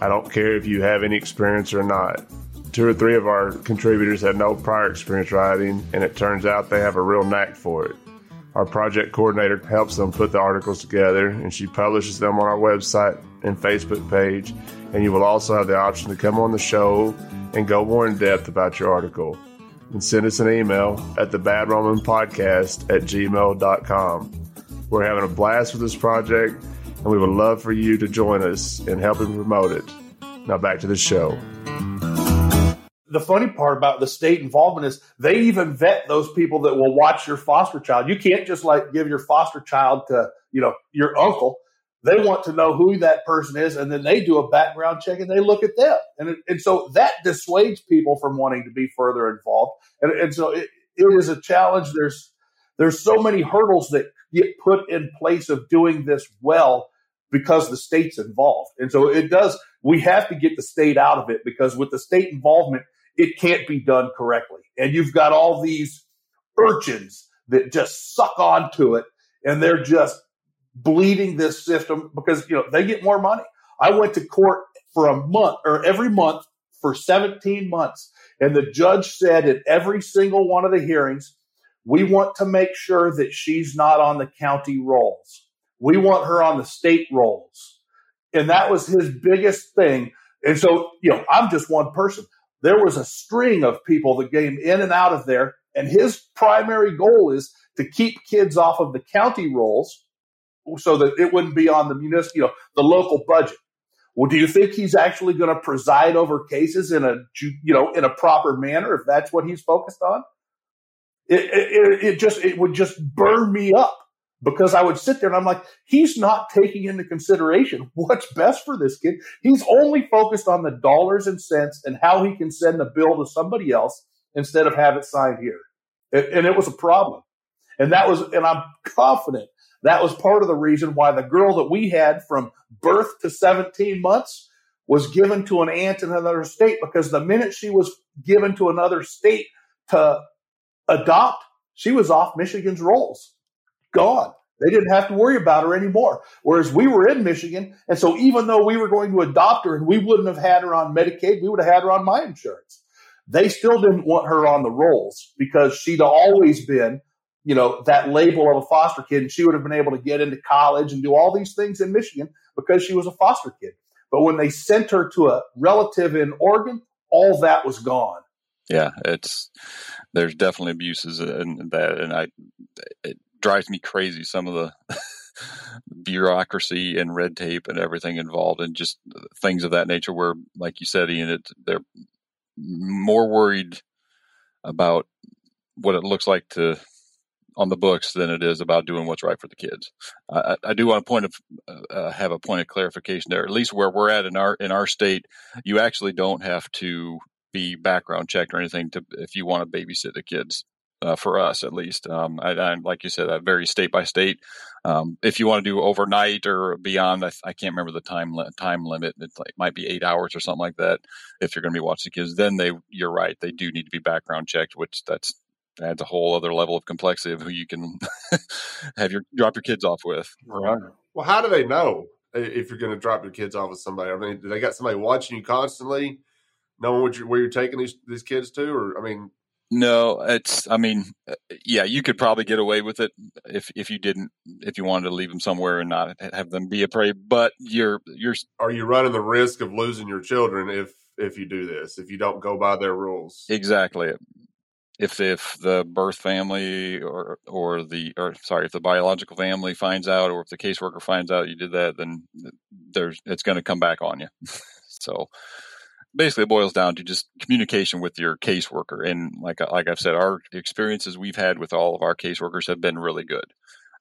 Speaker 1: I don't care if you have any experience or not. Two or three of our contributors had no prior experience writing, and it turns out they have a real knack for it. Our project coordinator helps them put the articles together, and she publishes them on our website and Facebook page. And you will also have the option to come on the show and go more in depth about your article and send us an email at the Bad Roman Podcast at gmail.com. We're having a blast with this project, and we would love for you to join us in helping promote it. Now back to the show.
Speaker 3: The funny part about the state involvement is they even vet those people that will watch your foster child. You can't just like give your foster child to, you know, your uncle they want to know who that person is, and then they do a background check and they look at them. And, and so that dissuades people from wanting to be further involved. And, and so it, it is a challenge. There's there's so many hurdles that get put in place of doing this well because the state's involved. And so it does, we have to get the state out of it because with the state involvement, it can't be done correctly. And you've got all these urchins that just suck onto it and they're just bleeding this system because you know they get more money. I went to court for a month or every month for 17 months, and the judge said at every single one of the hearings, we want to make sure that she's not on the county rolls. We want her on the state rolls. And that was his biggest thing. And so, you know, I'm just one person. There was a string of people that came in and out of there. And his primary goal is to keep kids off of the county rolls so that it wouldn't be on the municipal, you know, the local budget. Well, do you think he's actually going to preside over cases in a, you know, in a proper manner if that's what he's focused on? It, it, it just, it would just burn me up because I would sit there and I'm like, he's not taking into consideration what's best for this kid. He's only focused on the dollars and cents and how he can send the bill to somebody else instead of have it signed here. And it was a problem. And that was, and I'm confident that was part of the reason why the girl that we had from birth to 17 months was given to an aunt in another state because the minute she was given to another state to adopt, she was off Michigan's rolls. Gone. They didn't have to worry about her anymore. Whereas we were in Michigan. And so even though we were going to adopt her and we wouldn't have had her on Medicaid, we would have had her on my insurance. They still didn't want her on the rolls because she'd always been you know, that label of a foster kid and she would have been able to get into college and do all these things in Michigan because she was a foster kid. But when they sent her to a relative in Oregon, all that was gone.
Speaker 4: Yeah, it's there's definitely abuses in that, and I it drives me crazy some of the <laughs> bureaucracy and red tape and everything involved, and just things of that nature. Where, like you said, Ian, it, they're more worried about what it looks like to on the books than it is about doing what's right for the kids. I, I do want to point of uh, uh, have a point of clarification there. At least where we're at in our in our state, you actually don't have to be background checked or anything to if you want to babysit the kids. Uh, for us, at least, um, I, I, like you said, that varies state by state. Um, if you want to do overnight or beyond, I, I can't remember the time li- time limit. It like might be eight hours or something like that. If you're going to be watching kids, then they, you're right, they do need to be background checked, which that's adds a whole other level of complexity of who you can <laughs> have your drop your kids off with.
Speaker 1: Right. Well, how do they know if you're going to drop your kids off with somebody? I mean, do they got somebody watching you constantly, knowing what you, where you're taking these these kids to? Or I mean,
Speaker 4: no, it's. I mean, uh, yeah, you could probably get away with it if if you didn't if you wanted to leave them somewhere and not have them be a prey. But you're you're.
Speaker 1: Are you running the risk of losing your children if if you do this if you don't go by their rules.
Speaker 4: Exactly. If if the birth family or or the or sorry if the biological family finds out or if the caseworker finds out you did that, then there's it's going to come back on you. <laughs> so basically it boils down to just communication with your caseworker and like uh, like I've said our experiences we've had with all of our caseworkers have been really good.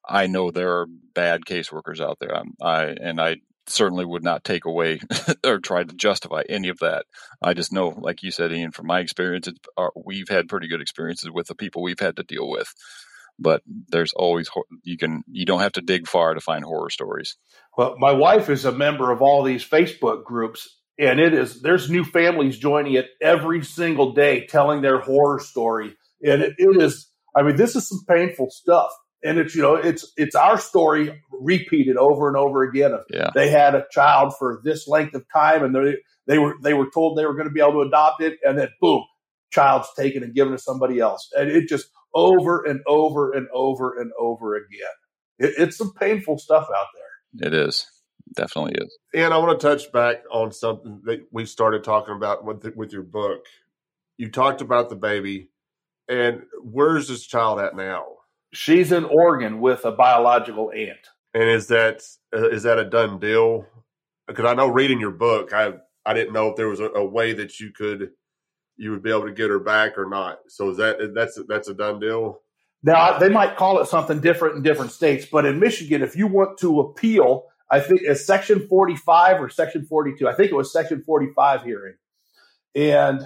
Speaker 4: I know there are bad caseworkers out there. I'm, I and I certainly would not take away <laughs> or try to justify any of that. I just know, like you said, Ian, from my experience, uh, we've had pretty good experiences with the people we've had to deal with. But there's always you can you don't have to dig far to find horror stories.
Speaker 3: Well, my wife is a member of all these Facebook groups, and it is there's new families joining it every single day, telling their horror story, and it, it is. I mean, this is some painful stuff and it's you know it's it's our story repeated over and over again. Of
Speaker 4: yeah.
Speaker 3: they had a child for this length of time, and they they were they were told they were going to be able to adopt it, and then boom, child's taken and given to somebody else, and it just over and over and over and over again. It, it's some painful stuff out there.
Speaker 4: It is definitely is.
Speaker 1: And I want to touch back on something that we started talking about with the, with your book. You talked about the baby, and where's this child at now?
Speaker 3: She's in Oregon with a biological aunt.
Speaker 1: And is that uh, is that a done deal? Because I know reading your book, I I didn't know if there was a, a, way that you could you would be able to get her back or not. So is that that's that's a done deal?
Speaker 3: Now they might call it something different in different states, but in Michigan, if you want to appeal, I think it's Section 45 or Section 42. I think it was Section 45 hearing, and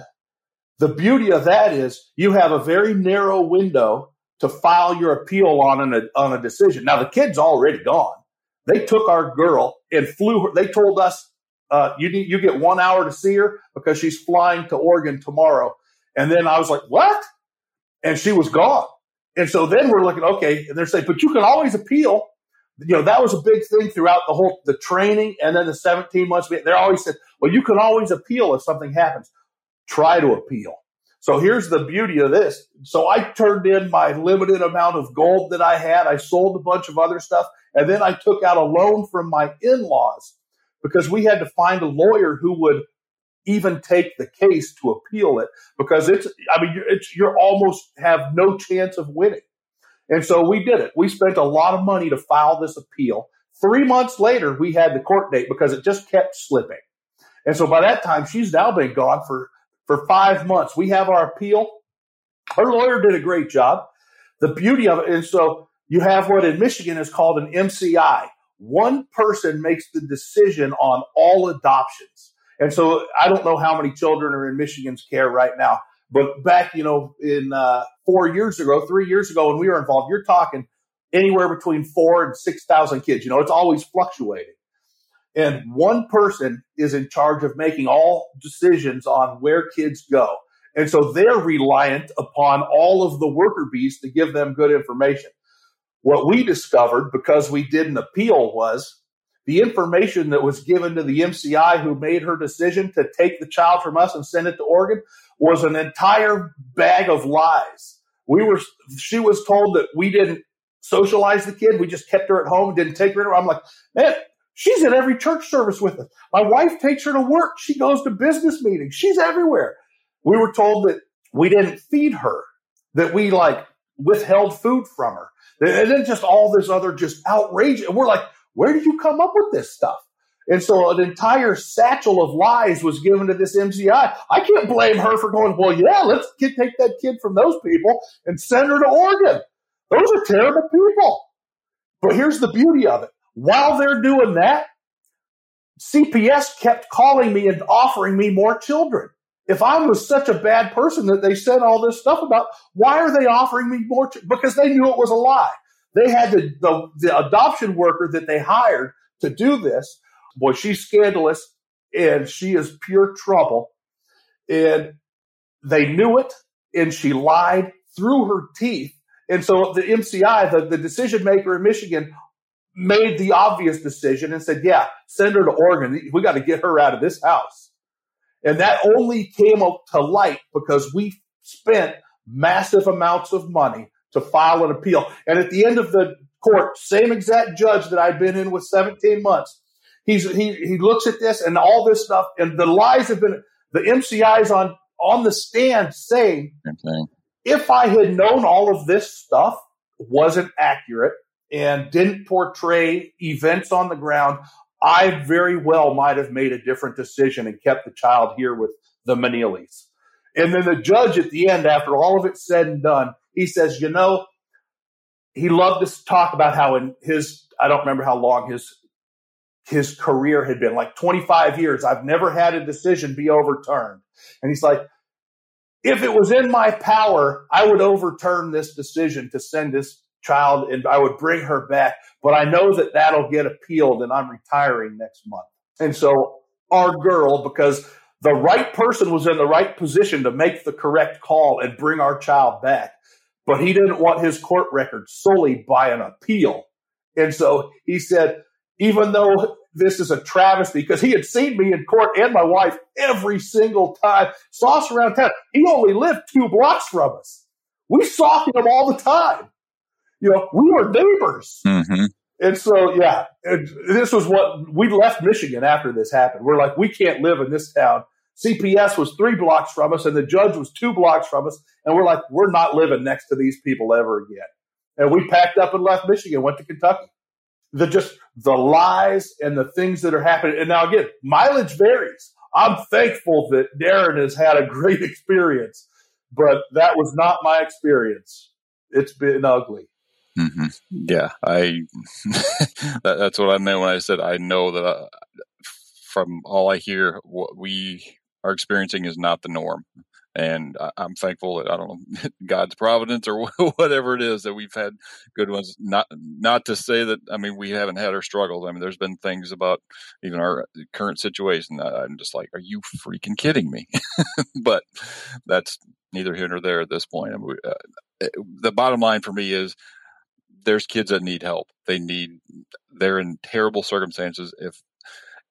Speaker 3: the beauty of that is you have a very narrow window to file your appeal on an, on a decision. Now the kid's already gone. They took our girl and flew her. They told us uh, you need, you get one hour to see her because she's flying to Oregon tomorrow. And then I was like, what? And she was gone. And so then we're looking, okay, and they're saying, but you can always appeal. You know, that was a big thing throughout the whole the training and then the 17 months. They always said, well, you can always appeal if something happens. Try to appeal. So here's the beauty of this. So I turned in my limited amount of gold that I had. I sold a bunch of other stuff. And then I took out a loan from my in laws because we had to find a lawyer who would even take the case to appeal it because it's, I mean, it's, you're almost have no chance of winning. And so we did it. We spent a lot of money to file this appeal. Three months later, we had the court date because it just kept slipping. And so by that time, she's now been gone for for five months. We have our appeal. Our lawyer did a great job. The beauty of it, and so you have what in Michigan is called an MCI. One person makes the decision on all adoptions. And so I don't know how many children are in Michigan's care right now, but back, you know, in uh, four years ago, three years ago, when we were involved, you're talking anywhere between four and 6,000 kids. You know, it's always fluctuating and one person is in charge of making all decisions on where kids go. And so they're reliant upon all of the worker bees to give them good information. What we discovered because we did an appeal was the information that was given to the MCI who made her decision to take the child from us and send it to Oregon was an entire bag of lies. We were, she was told that we didn't socialize the kid. We just kept her at home didn't take her. I'm like, man, She's at every church service with us. My wife takes her to work. She goes to business meetings. She's everywhere. We were told that we didn't feed her, that we like withheld food from her. And then just all this other just outrage. And we're like, where did you come up with this stuff? And so an entire satchel of lies was given to this MCI. I can't blame her for going, well, yeah, let's take that kid from those people and send her to Oregon. Those are terrible people. But here's the beauty of it. While they're doing that, CPS kept calling me and offering me more children. If I was such a bad person that they said all this stuff about, why are they offering me more? Ch-? Because they knew it was a lie. They had the, the, the adoption worker that they hired to do this. Boy, she's scandalous and she is pure trouble. And they knew it and she lied through her teeth. And so the MCI, the, the decision maker in Michigan, made the obvious decision and said, yeah, send her to Oregon. We got to get her out of this house. And that only came to light because we spent massive amounts of money to file an appeal. And at the end of the court, same exact judge that I'd been in with 17 months, he's, he, he looks at this and all this stuff and the lies have been, the MCI's on on the stand saying, if I had known all of this stuff wasn't accurate and didn't portray events on the ground, I very well might have made a different decision and kept the child here with the Miniellys. And then the judge at the end, after all of it's said and done, he says, you know, he loved to talk about how in his, I don't remember how long his his career had been like 25 years. I've never had a decision be overturned. And he's like, if it was in my power, I would overturn this decision to send this child and I would bring her back. But I know that that'll get appealed and I'm retiring next month. And so our girl, because the right person was in the right position to make the correct call and bring our child back, but he didn't want his court record solely by an appeal. And so he said, even though this is a travesty, because he had seen me in court and my wife every single time, saw us around town. He only lived two blocks from us. We saw him all the time. You know, we were neighbors. Mm-hmm. And so, yeah, this was what we left Michigan after this happened. We're like, we can't live in this town. CPS was three blocks from us, and the judge was two blocks from us. And we're like, we're not living next to these people ever again. And we packed up and left Michigan, went to Kentucky the just the lies and the things that are happening. And now again, mileage varies. I'm thankful that Darren has had a great <laughs> experience, but that was not my experience. It's been ugly.
Speaker 4: Mm-hmm. Yeah, I. <laughs> that, that's what I meant when I said I know that I, uh, from all I hear, what we are experiencing is not the norm and I, am thankful that I don't know <laughs> God's providence or <laughs> whatever it is that we've had good ones. Not not to say that I mean we haven't had our struggles. I mean there's been things about even our current situation that I'm just like, are you freaking kidding me? but that's neither here nor there at this point. I mean, uh, eh, the bottom line for me is there's kids that need help. They need they're in terrible circumstances. If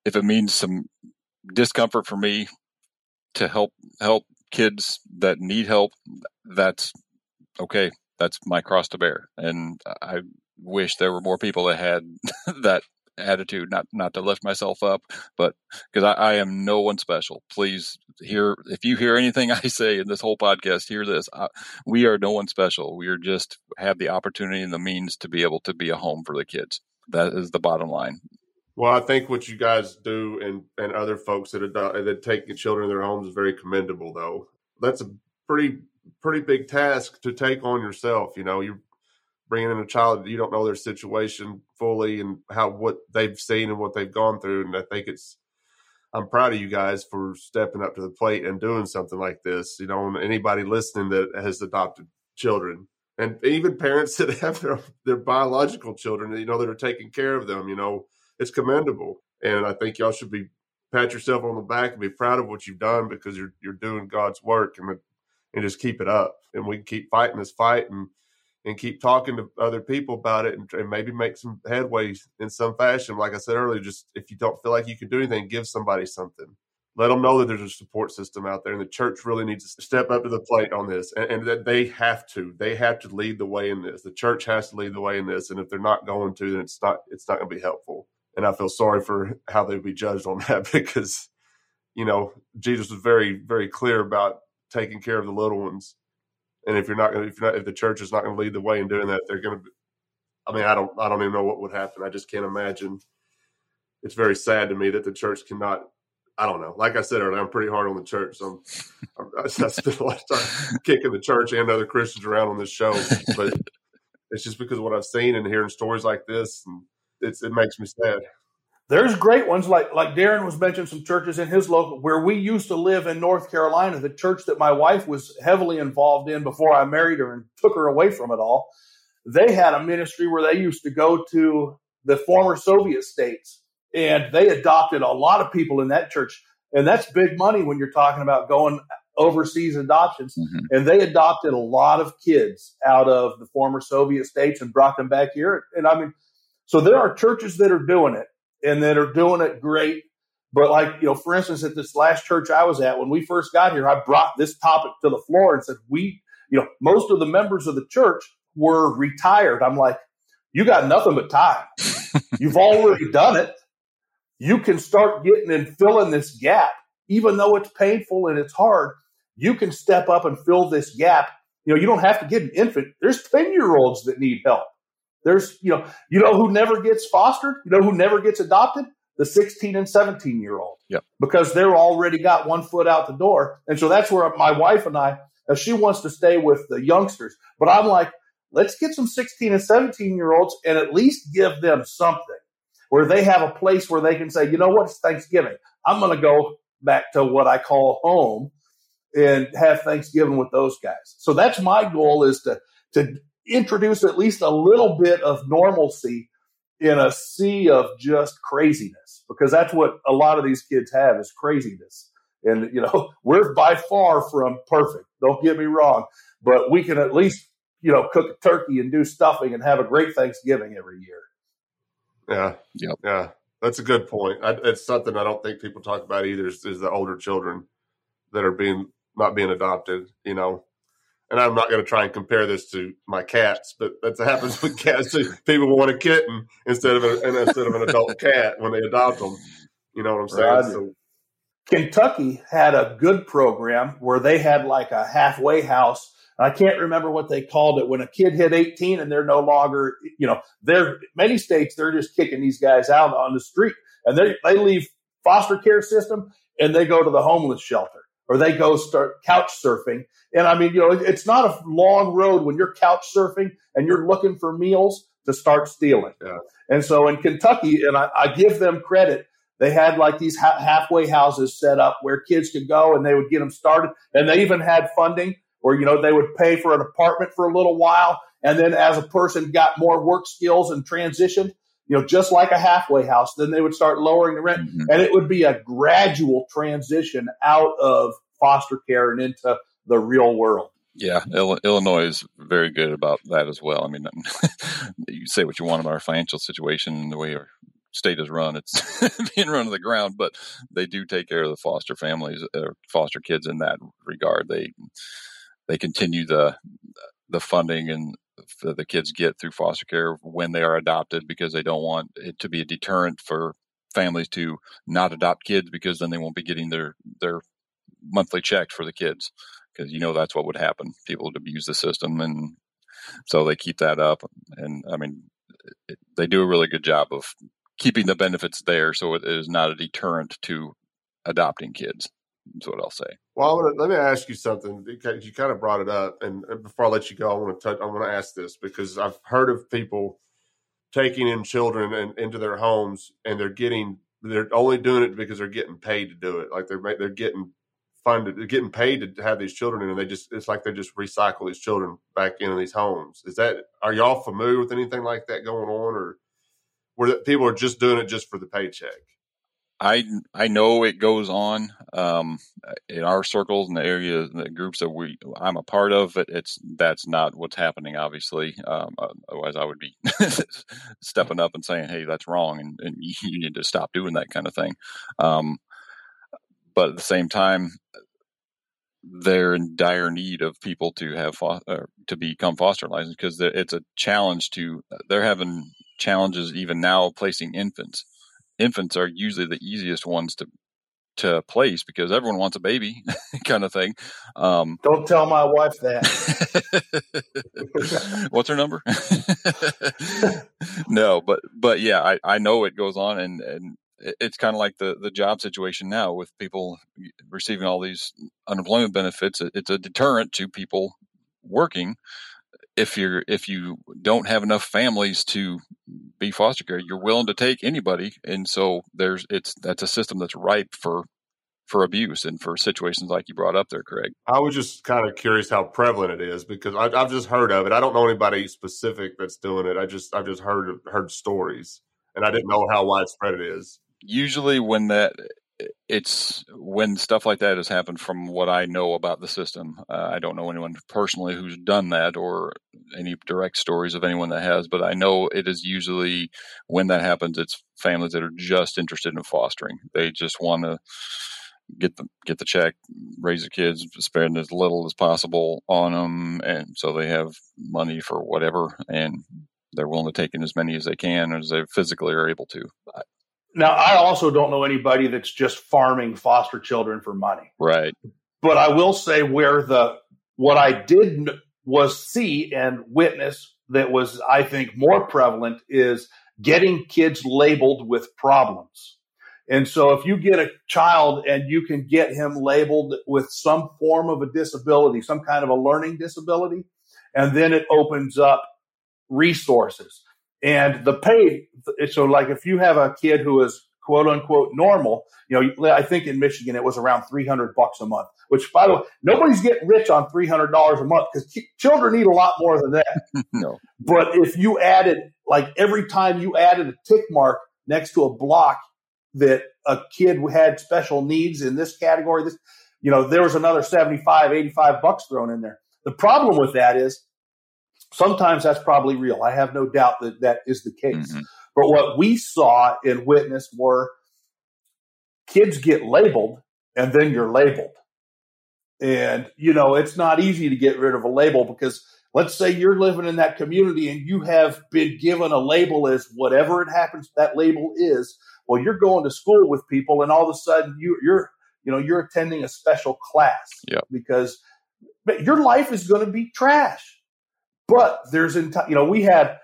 Speaker 4: if it means some discomfort for me to help help kids that need help, that's okay. That's my cross to bear. And I wish there were more people that had <laughs> that attitude, not not to lift myself up, but because I, I, am no one special. Please hear if you hear anything <laughs> I say in this whole podcast, hear this. I, we are no one special. We are just have the opportunity and the means to be able to be a home for the kids. That is the bottom line.
Speaker 1: Well, I think what you guys do and, and other folks that adopt, that take the children in their homes is very commendable. Though that's a pretty pretty big task to take on yourself. You know, you're bringing in a child you don't know their situation fully and how what they've seen and what they've gone through. And I think it's I'm proud of you guys for stepping up to the plate and doing something like this. You know, anybody listening that has adopted children and even parents <laughs> that have their, their biological children, you know, that are taking care of them, you know, it's commendable. And I think y'all should be pat yourself on the back and be proud of what you've done because you're you're doing God's work and and just keep it up. And we can keep fighting this fight and and keep talking to other people about it and, and maybe make some headway in some fashion. Like I said earlier, just if you don't feel like you can do anything, give somebody something. Let them know that there's a support system out there, and the church really needs to step up to the plate on this, and, and that they have to. They have to lead the way in this. The church has to lead the way in this, and if they're not going to, then it's not. It's not going to be helpful and I feel sorry for how they'd be judged on <laughs> that because, you know, Jesus was very, very clear about taking care of the little ones. And if you're not going if, if the church is not going to lead the way in doing that, they're going to. I mean, I don't, I don't even know what would happen. I just can't imagine. It's very sad to me that the church cannot. I don't know. Like I said earlier, I'm pretty hard on the church, so I'm, I, <laughs> I spend a lot of time kicking the church and other Christians around on this show. But it's just because of what I've seen and hearing stories like this and it's it makes me sad.
Speaker 3: There's great ones like like Darren was mentioning some churches in his local where we used to live in North Carolina. The church that my wife was heavily involved in before I married her and took her away from it all. They had a ministry where they used to go to the former Soviet states and they adopted a lot of people in that church. And that's big money when you're talking about going overseas adoptions. Mm-hmm. And they adopted a lot of kids out of the former Soviet states and brought them back here. And I mean, so there are churches that are doing it and that are doing it great. But like, you know, for instance, at this last church I was at, when we first got here, I brought this topic to the floor and said, we, you know, most of the members of the church were retired. I'm like, you got nothing but time. <laughs> You've already done it. You can start getting and filling this gap even though it's painful and it's hard, you can step up and fill this gap. You know, you don't have to get an infant. There's 10 year olds that need help. There's, you know, you know who never gets fostered? You know who never gets adopted? The 16 and 17 year old.
Speaker 4: Yep.
Speaker 3: Because they're already got one foot out the door. And so that's where my wife and I, uh, she wants to stay with the youngsters. But I'm like, let's get some 16 and 17 year olds and at least give them something where they have a place where they can say, you know what, it's Thanksgiving. I'm going to go back to what I call home and have Thanksgiving with those guys. So that's my goal is to, to introduce at least a little bit of normalcy in a sea of just craziness because that's what a lot of these kids have is craziness. And, you know, <laughs> we're by far from perfect. Don't get me wrong, but we can at least, you know, cook a turkey and do stuffing and have a great Thanksgiving every year.
Speaker 1: Yeah.
Speaker 4: Yep.
Speaker 1: Yeah. That's a good point. I, it's something I don't think people talk about either is, is the older children that are being not being adopted, you know. And I'm not going to try and compare this to my cats, but that happens with cats. People want a kitten instead of a, instead of an adult cat when they adopt them. You know what I'm saying?
Speaker 3: Right.
Speaker 1: So,
Speaker 3: Kentucky had a good program where they had like a halfway house. I can't remember what they called it when a kid hit 18 and they're no longer, you know, they're many states they're just kicking these guys out on the street and they they leave foster care system and they go to the homeless shelter or they go start couch surfing. And I mean, you know, it's not a long road when you're couch surfing and you're looking for meals to start stealing.
Speaker 1: Yeah.
Speaker 3: And so in Kentucky, and I, I give them credit, they had like these ha- halfway houses set up where kids could go and they would get them started. And they even had funding where, you know, they would pay for an apartment for a little while. And then as a person got more work skills and transitioned, you know, just like a halfway house. Then they would start lowering the rent,
Speaker 4: Mhm.
Speaker 3: and it would be a gradual transition out of foster care and into the real world.
Speaker 4: Yeah, Illinois is very good about that as well. I mean, <laughs> you say what you want about our financial situation and the way our state is run; it's <laughs> being run to the ground. But they do take care of the foster families, uh, foster kids in that regard. They they continue the the funding and the, the kids get through foster care when they are adopted because they don't want it to be a deterrent for families to not adopt kids because then they won't be getting their their monthly check for the kids because you know that's what would happen. People would abuse the system, and so they keep that up. And I mean, it, they do a really good job of keeping the benefits there, so it is not a deterrent to adopting kids. Is what I'll say.
Speaker 1: well, I wanna, let me ask you something because you kind of brought it up, and, before I let you go, I want to touch. I want to ask this because I've heard of people taking in children and into their homes, and they're getting they're only doing it because they're getting paid to do it. Like they're they're getting funded, they're getting paid to have these children, in, and they just it's like they just recycle these children back into these homes. Is that are y'all familiar with anything like that going on, or where people are just doing it just for the paycheck?
Speaker 4: I I know it goes on um, in our circles and the area, the groups that we I'm a part of. It, it's that's not what's happening. Obviously, um, otherwise I would be <laughs> stepping up and saying, "Hey, that's wrong," and, and <laughs> you need to stop doing that kind of thing. Um, but at the same time, they're in dire need of people to have fo- uh, to become foster licensed because it's a challenge to. They're having challenges even now placing infants infants are usually the easiest ones to to place because everyone wants a baby <laughs> kind of thing um,
Speaker 3: Don't tell my wife that. <laughs>
Speaker 4: what's her number <laughs> no but but yeah I, I know it goes on and and it's kind of like the the job situation now with people receiving all these unemployment benefits it's a deterrent to people working if you're if you don't have enough families to be foster care, you're willing to take anybody, and so there's it's that's a system that's ripe for for abuse and for situations like you brought up there, Craig.
Speaker 1: I was just kind of curious how prevalent it is because I, I've just heard of it. I don't know anybody specific that's doing it. I just I've just heard heard stories, and I didn't know how widespread it is.
Speaker 4: Usually, when that it's when stuff like that has happened, from what I know about the system, uh, I don't know anyone personally who's done that or any direct stories of anyone that has, but I know it is usually when that happens, it's families that are just interested in fostering. They just want to get the get the check, raise the kids, spend as little as possible on them, and so they have money for whatever, and they're willing to take in as many as they can as they physically are able to.
Speaker 3: Now I also don't know anybody that's just farming foster children for money.
Speaker 4: Right.
Speaker 3: But I will say where the what I did was see and witness that was I think more prevalent is getting kids labeled with problems. And so if you get a child and you can get him labeled with some form of a disability, some kind of a learning disability, and then it opens up resources and the pay. So like if you have a kid who is quote unquote normal, you know, I think in Michigan it was around 300 bucks a month, which by the way, nobody's getting rich on $300 a month because children need a lot more than that. <laughs>
Speaker 4: no.
Speaker 3: But if you added, like every time you added a tick mark next to a block that a kid had special needs in this category, this, you know, there was another 75, 85 bucks thrown in there. The problem with that is sometimes that's probably real. I have no doubt that that is the case. Mm-hmm. But what we saw and witnessed were kids get labeled and then you're labeled. And, you know, it's not easy to get rid of a label because let's say you're living in that community and you have been given a label as whatever it happens that label is. Well, you're going to school with people and all of a sudden you, you're, you know, you're attending a special class
Speaker 4: yep.
Speaker 3: because your life is going to be trash. But there's, in you know, we had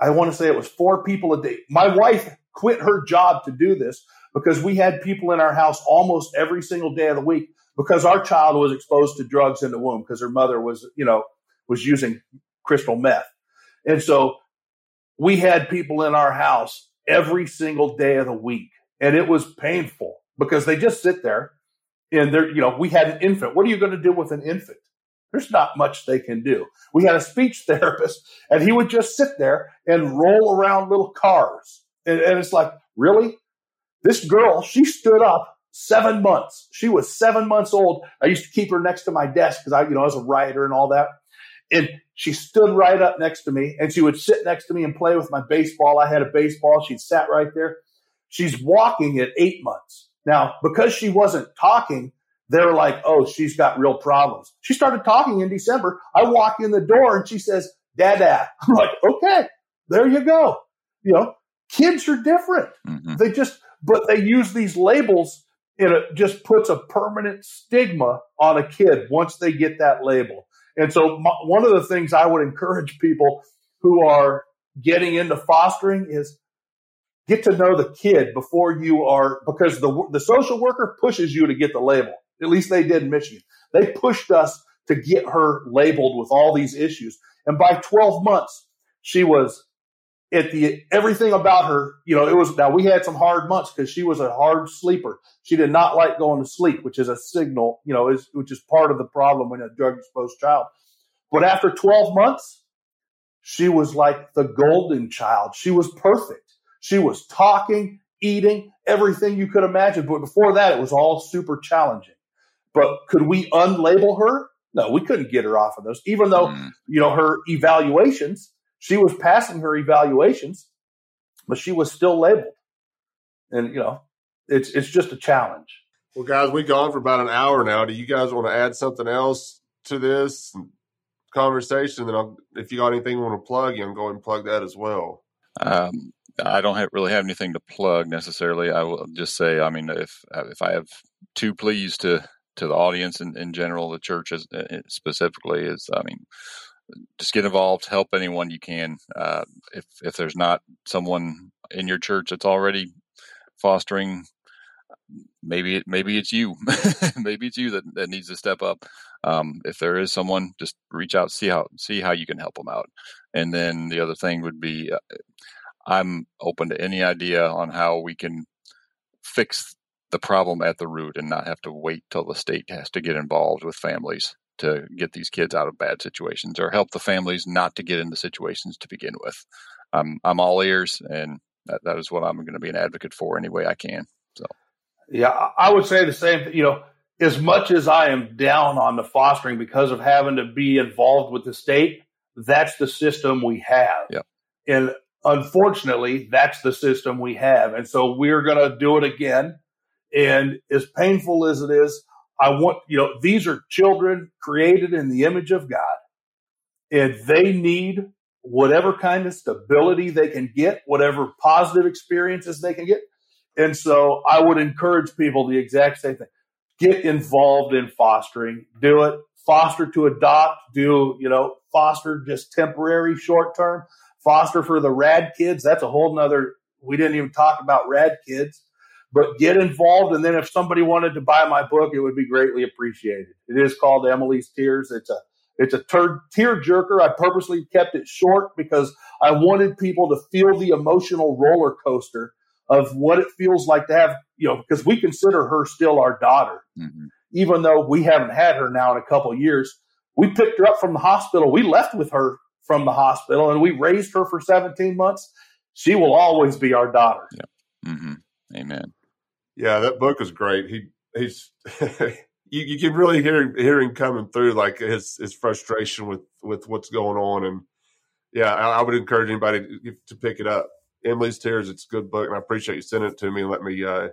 Speaker 3: I want to say it was four people a day. My wife quit her job to do this because we had people in our house almost every single day of the week because our child was exposed to drugs in the womb because her mother was, you know, was using crystal meth. And so we had people in our house every single day of the week. And it was painful because they just sit there and they're, you know, we had an infant. What are you going to do with an infant? There's not much they can do. We had a speech <laughs> therapist, and he would just sit there and roll around little cars. And, and it's like, really? This girl, she stood up seven months. She was seven months old. I used to keep her next to my desk because I, you know, I was a writer and all that. And she stood right up next to me and she would sit next to me and play with my baseball. I had a baseball. She sat right there. She's walking at eight months. Now, because she wasn't talking, they're like, oh, she's got real problems. She started talking in December. I walk in the door and she says, Dada. <laughs> I'm like, okay, there you go. You know, kids are different. Mm-hmm. They just, but they use these labels and it just puts a permanent stigma on a kid once they get that label. And so, my, one of the things I would encourage people who are getting into fostering is get to know the kid before you are, because the, the social worker pushes you to get the label. At least they did in Michigan. They pushed us to get her labeled with all these issues. And by 12 months, she was at the everything about her, you know, it was now we had some hard months because she was a hard sleeper. She did not like going to sleep, which is a signal, you know, is which is part of the problem when a drug exposed child. But after 12 months, she was like the golden child. She was perfect. She was talking, eating, everything you could imagine. But before that, it was all super challenging. But could we unlabel her? No, we couldn't get her off of those, even though, mm. you know, her evaluations, she was passing her evaluations, but she was still labeled. And, you know, it's it's just a challenge.
Speaker 1: Well, guys, we've gone for about an hour now. Do you guys want to add something else to this conversation? Then I'll, if you got anything you want to plug, you can go ahead and plug that as well.
Speaker 4: Um, I don't have, really have anything to plug necessarily. I will just say, I mean, if if I have two pleas to to the audience in, in general, the church is, uh, specifically is, I mean, just get involved, help anyone you can. Uh, if if there's not someone in your church that's already fostering, maybe it, maybe it's you, <laughs> maybe it's you that, that needs to step up. Um, if there is someone, just reach out, see how see how you can help them out. And then the other thing would be, uh, I'm open to any idea on how we can fix the problem at the root and not have to wait till the state has to get involved with families to get these kids out of bad situations or help the families not to get into situations to begin with. I'm I'm all ears, and that, that is what I'm going to be an advocate for any way I can. So,
Speaker 3: yeah, I would say the same. You know, as much as I am down on the fostering because of having to be involved with the state, that's the system we have.
Speaker 4: Yep.
Speaker 3: And unfortunately, that's the system we have, and so we're going to do it again and as painful as it is, I want, you know, these are children created in the image of God, and they need whatever kind of stability they can get, whatever positive experiences they can get. And so I would encourage people the exact same thing. Get involved in fostering. Do it. Foster to adopt. Do, you know, foster just temporary, short term. Foster for the rad kids. That's a whole nother, we didn't even talk about rad kids, but get involved. And then if somebody wanted to buy my book, it would be greatly appreciated. It is called Emily's Tears. It's a, it's a ter- tear jerker. I purposely kept it short because I wanted people to feel the emotional roller coaster of what it feels like to have, you know, because we consider her still our daughter, mm-hmm. even though we haven't had her now in a couple of years. We picked her up from the hospital. We left with her from the hospital and we raised her for 17 months. She will always be our daughter.
Speaker 4: Yeah. Mm-hmm. Amen.
Speaker 1: Yeah, that book is great. He he's <laughs> you, you can really hear hear him coming through like his his frustration with with what's going on and yeah, I, I would encourage anybody to, to, pick it up. Emily's Tears, it's a good book, and I appreciate you sending it to me and let me uh,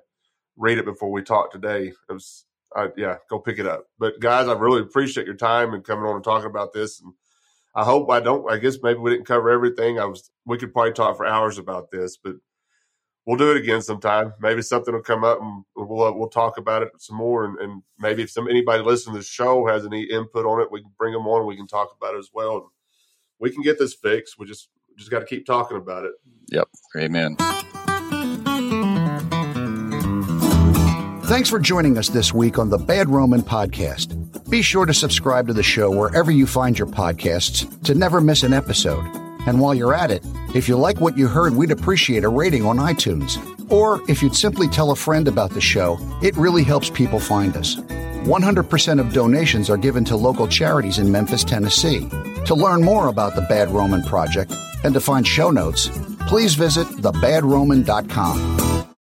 Speaker 1: read it before we talk today. It was, uh, yeah, go pick it up. But guys, I really appreciate your time and coming on and talking about this. And I hope I don't. I guess maybe we didn't cover everything. I was. We could probably talk for hours about this, but we'll do it again sometime. Maybe something will come up and we'll uh, we'll talk about it some more. And, and, maybe if some anybody listening to the show has any input on it, we can bring them on. We can talk about it as well. And we can get this fixed. We just just got to keep talking about it.
Speaker 4: Yep. Amen.
Speaker 2: Thanks for joining us this week on the Bad Roman Podcast. Be sure to subscribe to the show wherever you find your podcasts to never miss an episode. And while you're at it, if you like what you heard, we'd appreciate a rating on iTunes. Or if you'd simply tell a friend about the show, it really helps people find us. 100% of donations are given to local charities in Memphis, Tennessee. To learn more about the Bad Roman Project and to find show notes, please visit thebadroman.com.